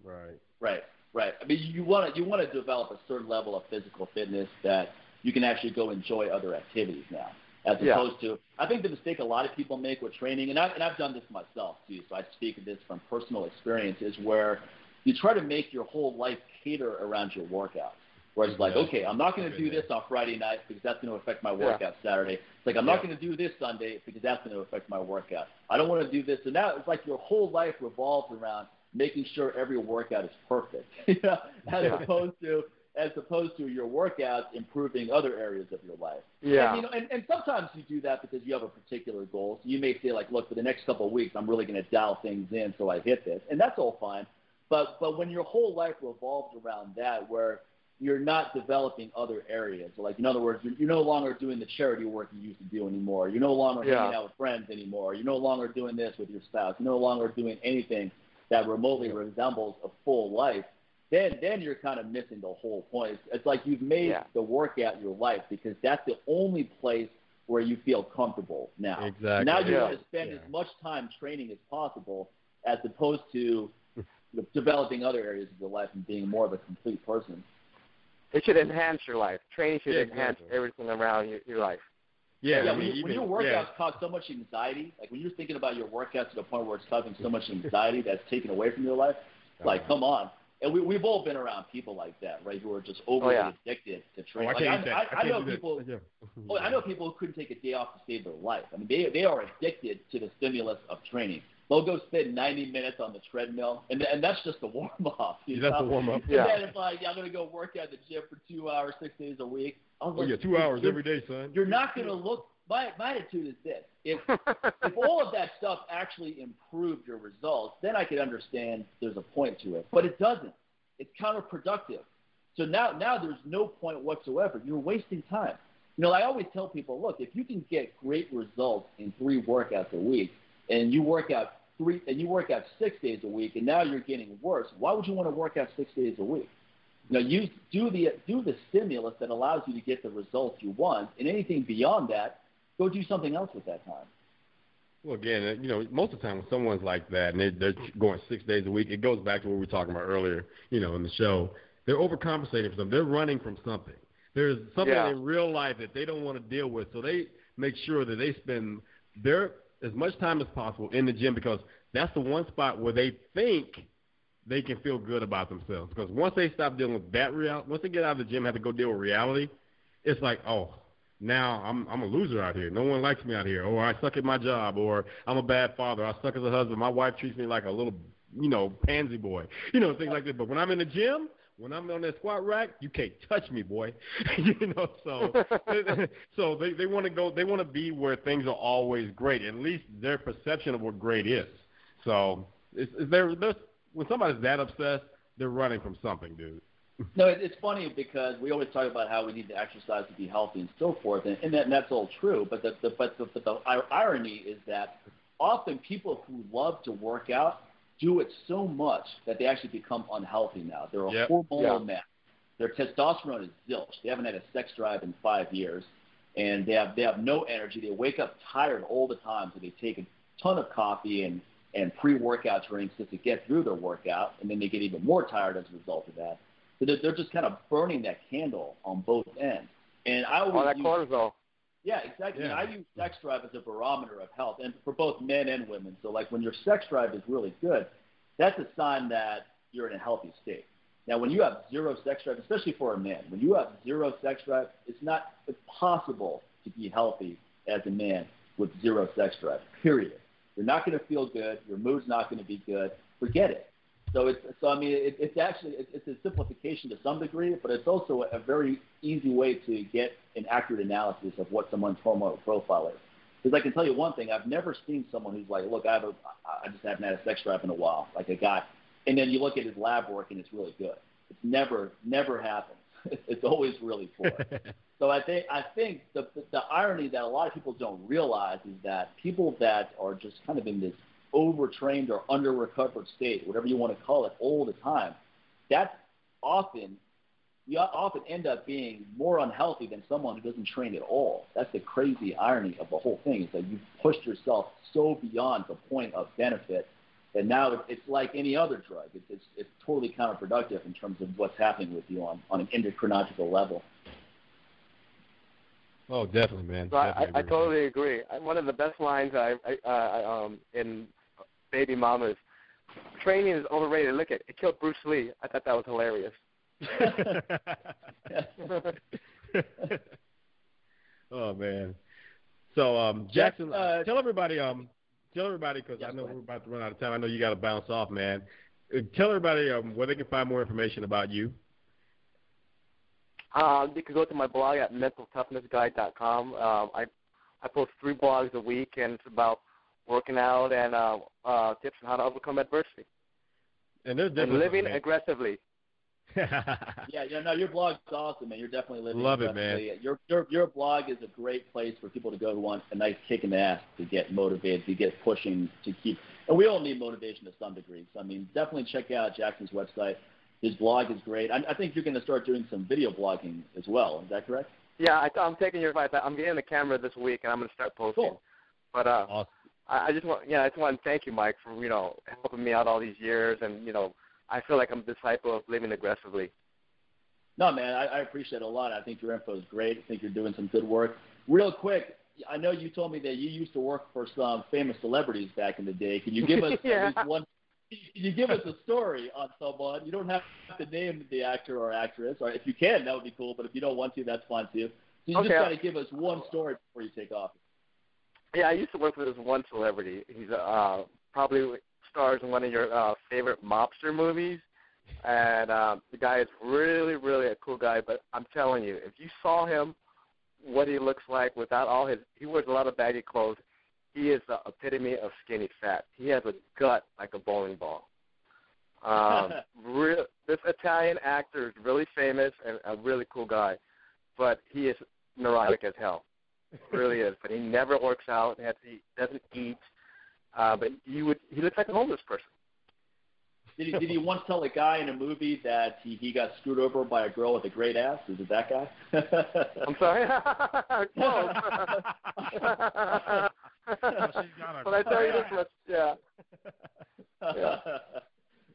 Right. Right, right. I mean, you want to you want to develop a certain level of physical fitness that you can actually go enjoy other activities now. As Yeah. opposed to I think the mistake a lot of people make with training, and I and I've done this myself too, so I speak of this from personal experience, is where you try to make your whole life cater around your workouts. Where it's like, Yeah. okay, I'm not going to do this on Friday night because that's going to affect my Yeah. workout Saturday. It's like I'm Yeah. not going to do this Sunday because that's going to affect my workout. I don't want to do this, and now it's like your whole life revolves around making sure every workout is perfect, you know, as Yeah. opposed to as opposed to your workouts improving other areas of your life. Yeah. And, you know, and, and sometimes you do that because you have a particular goal. So you may say like, look, for the next couple of weeks, I'm really going to dial things in so I hit this, and that's all fine. But but when your whole life revolves around that, where you're not developing other areas, like in other words, you're, you're no longer doing the charity work you used to do anymore. You're no longer Yeah. hanging out with friends anymore. You're no longer doing this with your spouse. You're no longer doing anything that remotely resembles a full life. Then then you're kind of missing the whole point. It's, it's like you've made Yeah. the workout your life because that's the only place where you feel comfortable now. Exactly. Now you Yeah. want to spend Yeah. as much time training as possible as opposed to developing other areas of your life and being more of a complete person. It should enhance your life. Training should Yeah, enhance exactly. everything around your, your life. Yeah, yeah, I when, mean, you, when even- your workouts yeah. cause so much anxiety, like when you're thinking about your workouts to the point where it's causing so much anxiety that's taken away from your life, like Uh-huh. come on. And we, we've all been around people like that, right? Who are just oh, overly yeah. addicted to Oh, training. I like, I. I, I, I know people. Yeah. Oh, I know people who couldn't take a day off to save their life. I mean, they they are addicted to the stimulus of training. They'll go spend 90 minutes on the treadmill, and and that's just the warm up. Yeah, that's the warm up. Yeah. And then it's like, yeah, I'm gonna go work at the gym for two hours, six days a week. I was Oh like, yeah, two hours you're- every day, son. You're not gonna look. My my attitude is this: if if all of that stuff actually improved your results, then I could understand there's a point to it. But it doesn't. It's counterproductive. So now now there's no point whatsoever. You're wasting time. You know, I always tell people, look, if you can get great results in three workouts a week, and you work out three and you work out six days a week, and now you're getting worse, why would you want to work out six days a week? You know, use do the do the stimulus that allows you to get the results you want, and anything beyond that, go do something else with that time. Well, again, uh, you know, most of the time when someone's like that and they, they're going six days a week, it goes back to what we were talking about earlier, you know, in the show. They're overcompensating for something. They're running from something. There's something Yeah. in real life that they don't want to deal with, so they make sure that they spend their as much time as possible in the gym because that's the one spot where they think they can feel good about themselves. Because once they stop dealing with that reality, once they get out of the gym, and have to go deal with reality, it's like, oh, now I'm I'm a loser out here. No one likes me out here, or I suck at my job, or I'm a bad father. I suck as a husband. My wife treats me like a little, you know, pansy boy. You know, things like that. But when I'm in the gym, when I'm on that squat rack, you can't touch me, boy. you know, so so they they want to go. They want to be where things are always great. At least their perception of what great is. So it's, it's they're, they're when somebody's that obsessed, they're running from something, dude. No, it's funny because we always talk about how we need to exercise to be healthy and so forth, and, and, that, and that's all true. But the, the but the, but the irony is that often people who love to work out do it so much that they actually become unhealthy now. They're a Yep. hormonal Yeah. mess. Their testosterone is zilch. They haven't had a sex drive in five years, and they have they have no energy. They wake up tired all the time, so they take a ton of coffee and and pre-workout drinks just to get through their workout, and then they get even more tired as a result of that. So they're, they're just kind of burning that candle on both ends. And I always All that use, cortisol. yeah, exactly. Yeah. I use sex drive as a barometer of health, and for both men and women. So like when your sex drive is really good, that's a sign that you're in a healthy state. Now, when you have zero sex drive, especially for a man, when you have zero sex drive, it's not it's possible to be healthy as a man with zero sex drive. Period. You're not going to feel good. Your mood's not going to be good. Forget it. So it's so I mean it, it's actually it's, it's a simplification to some degree, but it's also a very easy way to get an accurate analysis of what someone's hormonal profile is. Because I can tell you one thing, I've never seen someone who's like, look, I have a, I just haven't had a sex drive in a while, like a guy, and then you look at his lab work and it's really good. It's never never happens. It's always really poor. So I think I think the the irony that a lot of people don't realize is that people that are just kind of in this overtrained or under recovered state, whatever you want to call it, all the time, that's often you often end up being more unhealthy than someone who doesn't train at all. That's the crazy irony of the whole thing is that you've pushed yourself so beyond the point of benefit that now it's, it's like any other drug. It's, it's, it's totally counterproductive in terms of what's happening with you on, on an endocrinological level. Oh, definitely, man. So definitely I, I, I totally agree. One of the best lines I, I, uh, um, in Baby mamas. "Training is overrated. Look at it killed Bruce Lee." I thought that was hilarious. oh man. So um, Jackson, uh, tell everybody um, tell everybody because yes, I know we're about to run out of time. I know you got to bounce off, man. Uh, tell everybody um, where they can find more information about you. Um, you can go to my blog at mentaltoughnessguy.com. Um, I I post three blogs a week, and it's about working out and uh, uh, tips on how to overcome adversity. And there's and living man. aggressively. yeah, yeah, no, your blog's awesome, man. You're definitely living. Love it, man. Your your your blog is a great place for people to go who want a nice kick in the ass to get motivated, to get pushing, to keep. And we all need motivation to some degree. So I mean, definitely check out Jackson's website. His blog is great. I, I think you're going to start doing some video blogging as well. Is that correct? Yeah, I, I'm taking your advice. I'm getting the camera this week, and I'm going to start posting. Cool. But uh, awesome. I, I just want, yeah, I just want to thank you, Mike, for you know helping me out all these years, and you know, I feel like I'm a disciple of living aggressively. No, man, I, I appreciate it a lot. I think your info is great. I think you're doing some good work. Real quick, I know you told me that you used to work for some famous celebrities back in the day. Can you give us yeah. at least one? Can you give us a story on someone? You don't have to name the actor or actress, or if you can, that would be cool. But if you don't want to, that's fine too. So you Okay. just got to give us one story before you take off. Yeah, I used to work with this one celebrity. He's uh, probably stars in one of your uh, favorite mobster movies, and um, the guy is really, really a cool guy. But I'm telling you, if you saw him, what he looks like without all his, he wears a lot of baggy clothes. He is the epitome of skinny fat. He has a gut like a bowling ball. Um, real, this Italian actor is really famous and a really cool guy, but he is neurotic as hell really is. But he never works out. Has, he doesn't eat. Uh, but you would he looks like a homeless person. Did he, did he once tell a guy in a movie that he, he got screwed over by a girl with a great ass? Is it that guy? I'm sorry. Close. but I tell you this much, yeah. Yeah.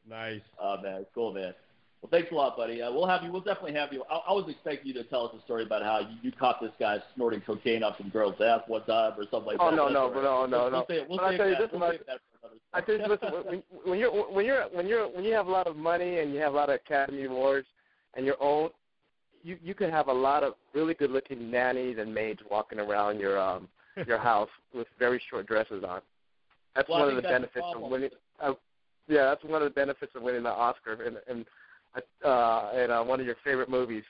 Nice. Oh man, cool man. Well, thanks a lot, buddy. Uh, we'll have you. We'll definitely have you. I, I was expecting you to tell us a story about how you, you caught this guy snorting cocaine off some girl's ass one time or something like Oh that. no, That's no, but right. no, no, We'll, no. We'll we'll I save tell you that. this we'll much. save that for another I tell you, listen, when, when you're when you're when you're when you have a lot of money and you have a lot of Academy Awards and your own, you you can have a lot of really good looking nannies and maids walking around your um your house with very short dresses on. That's Well, one of the that's the benefits of winning. Uh, yeah, that's one of the benefits of winning the Oscar and and uh, in uh, one of your favorite movies,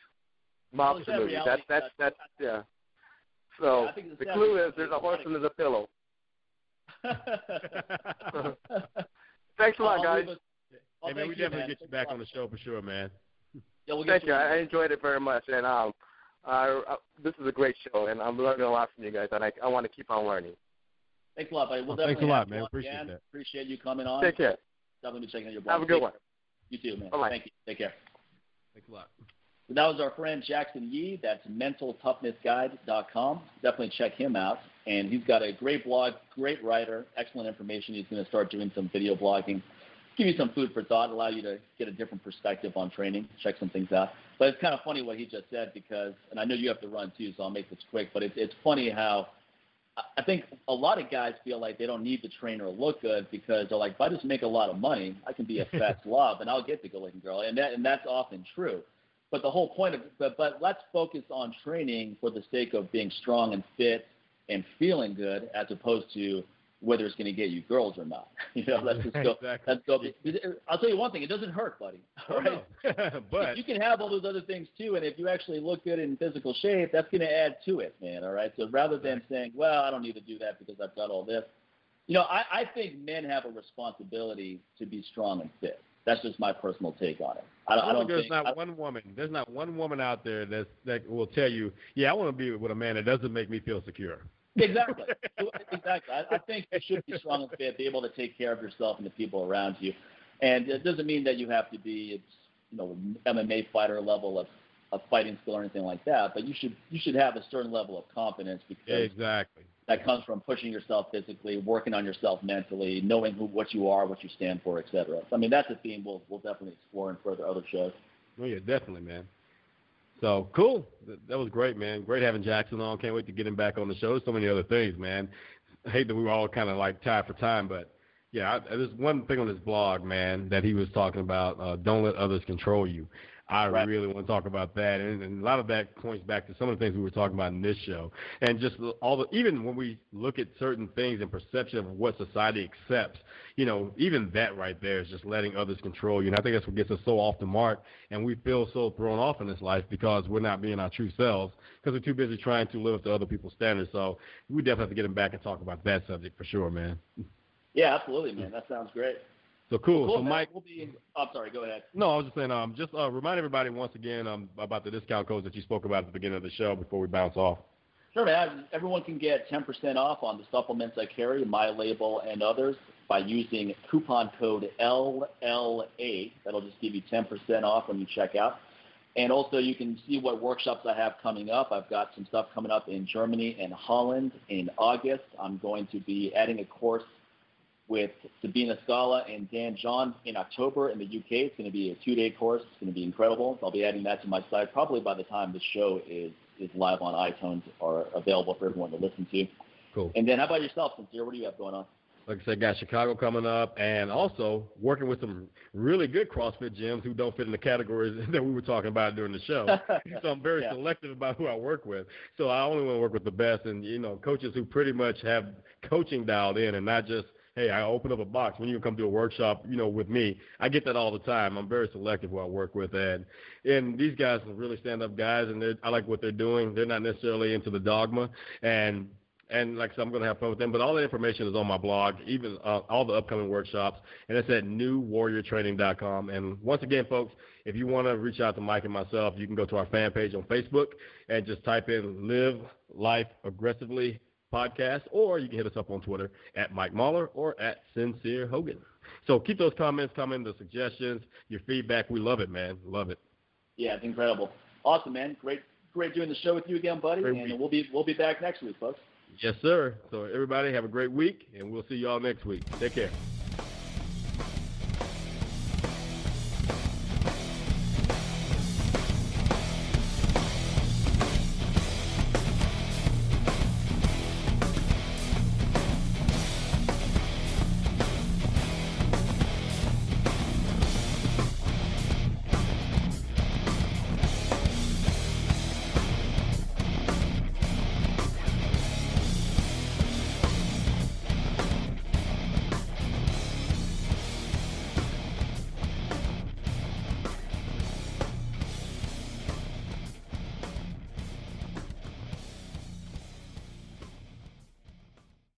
Well, it's mobster that movies. reality That's that's check. that's yeah. So Yeah, I the clue is there's a horse check. and there's a pillow. Thanks a lot, guys. leave us- hey man, we thank you, definitely man. get you back on the show for sure, man. Yeah, we'll Thank you. on. I I enjoyed it very much, and um, I, I, this is a great show, and I'm learning a lot from you guys, and I, I want to keep on learning. Thanks a lot, buddy. We'll Well, thanks a lot, man. Appreciate again. that. Appreciate you coming on. Take care. Definitely be checking out your blog. Have a good one. Care. You too, man. Bye-bye. Thank you. Take care. Thanks a lot. So that was our friend Jackson Yee. That's mentaltoughnessguy.com. Definitely check him out. And he's got a great blog, great writer, excellent information. He's going to start doing some video blogging, give you some food for thought, allow you to get a different perspective on training, check some things out. But it's kind of funny what he just said because, and I know you have to run too, so I'll make this quick. But it's it's funny how I- think a lot of guys feel like they don't need to train or look good because they're like, if I just make a lot of money, I can be a fat slob and I'll get the good-looking girl, and that and that's often true. But the whole point of but but let's focus on training for the sake of being strong and fit and feeling good, as opposed to whether it's going to get you girls or not. You know, let's just go. Exactly. Let's go. I'll tell you one thing: it doesn't hurt, buddy. All right. no. but you can have all those other things too, and if you actually look good in physical shape, that's going to add to it, man. All right. So rather than saying, "Well, I don't need to do that because I've got all this," you know, I, I think men have a responsibility to be strong and fit. That's just my personal take on it. I, don't- I don't there's think. not I- one woman. There's not one woman out there that's, that will tell you, "Yeah, I want to be with a man that doesn't make me feel secure." Exactly. exactly. I, I think you should be strong and fit, be able to take care of yourself and the people around you. And it doesn't mean that you have to be, it's, you know, MMA fighter level of, of fighting skill or anything like that. But you should you should have a certain level of confidence because Exactly. that comes from pushing yourself physically, working on yourself mentally, knowing who what you are, what you stand for, etc. So, I mean, that's a theme we'll we'll definitely explore in further other shows. Oh yeah, definitely, man. So cool. That was great, man. Great having Jackson on. Can't wait to get him back on the show. So many other things, man. I hate that we were all kind of like tied for time, but yeah, I, there's one thing on his blog, man, that he was talking about. Uh, don't let others control you. I right. really want to talk about that, and, and a lot of that points back to some of the things we were talking about in this show, and just all the even when we look at certain things and perception of what society accepts, you know, even that right there is just letting others control you, and I think that's what gets us so off the mark, and we feel so thrown off in this life because we're not being our true selves because we're too busy trying to live up to other people's standards. So we definitely have to get him back and talk about that subject for sure, man. Yeah, absolutely, man. That sounds great. So cool. cool so Mike, we'll be. Oh, I'm sorry. Go ahead. No, I was just saying. Um, just uh, remind everybody once again um about the discount codes that you spoke about at the beginning of the show before we bounce off. Sure, man. Everyone can get 10% off on the supplements I carry, my label and others, by using coupon code LLA. That'll just give you 10% off when you check out. And also, you can see what workshops I have coming up. I've got some stuff coming up in Germany and Holland in August. I'm going to be adding a course with Sabina Scala and Dan John in October in the UK. It's going to be a two-day course. It's going to be incredible. I'll be adding that to my site probably by the time the show is is live on iTunes or available for everyone to listen to. Cool. And then how about yourself, Sincere? What do you have going on? Like I said, got Chicago coming up, and also working with some really good CrossFit gyms who don't fit in the categories that we were talking about during the show. so I'm very yeah. selective about who I work with. So I only want to work with the best, and you know, coaches who pretty much have coaching dialed in, and not just hey, I open up a box when you come to a workshop, you know, with me. I get that all the time. I'm very selective who I work with, and and these guys are really stand up guys, and I like what they're doing. They're not necessarily into the dogma, and and like I said, I'm going to have fun with them. But all the information is on my blog, even uh, all the upcoming workshops, and it's at newwarriortraining.com. And once again, folks, if you want to reach out to Mike and myself, you can go to our fan page on Facebook and just type in "Live Life Aggressively." Podcast, or you can hit us up on Twitter at Mike Mahler or at Sincere Hogan. So keep those comments coming, the suggestions, your feedback. We love it, man. Love it. Yeah, it's incredible. Awesome, man. Great, great doing the show with you again, buddy. Great and week. we'll be we'll be back next week, folks. Yes, sir. So everybody have a great week, and we'll see you all next week. Take care.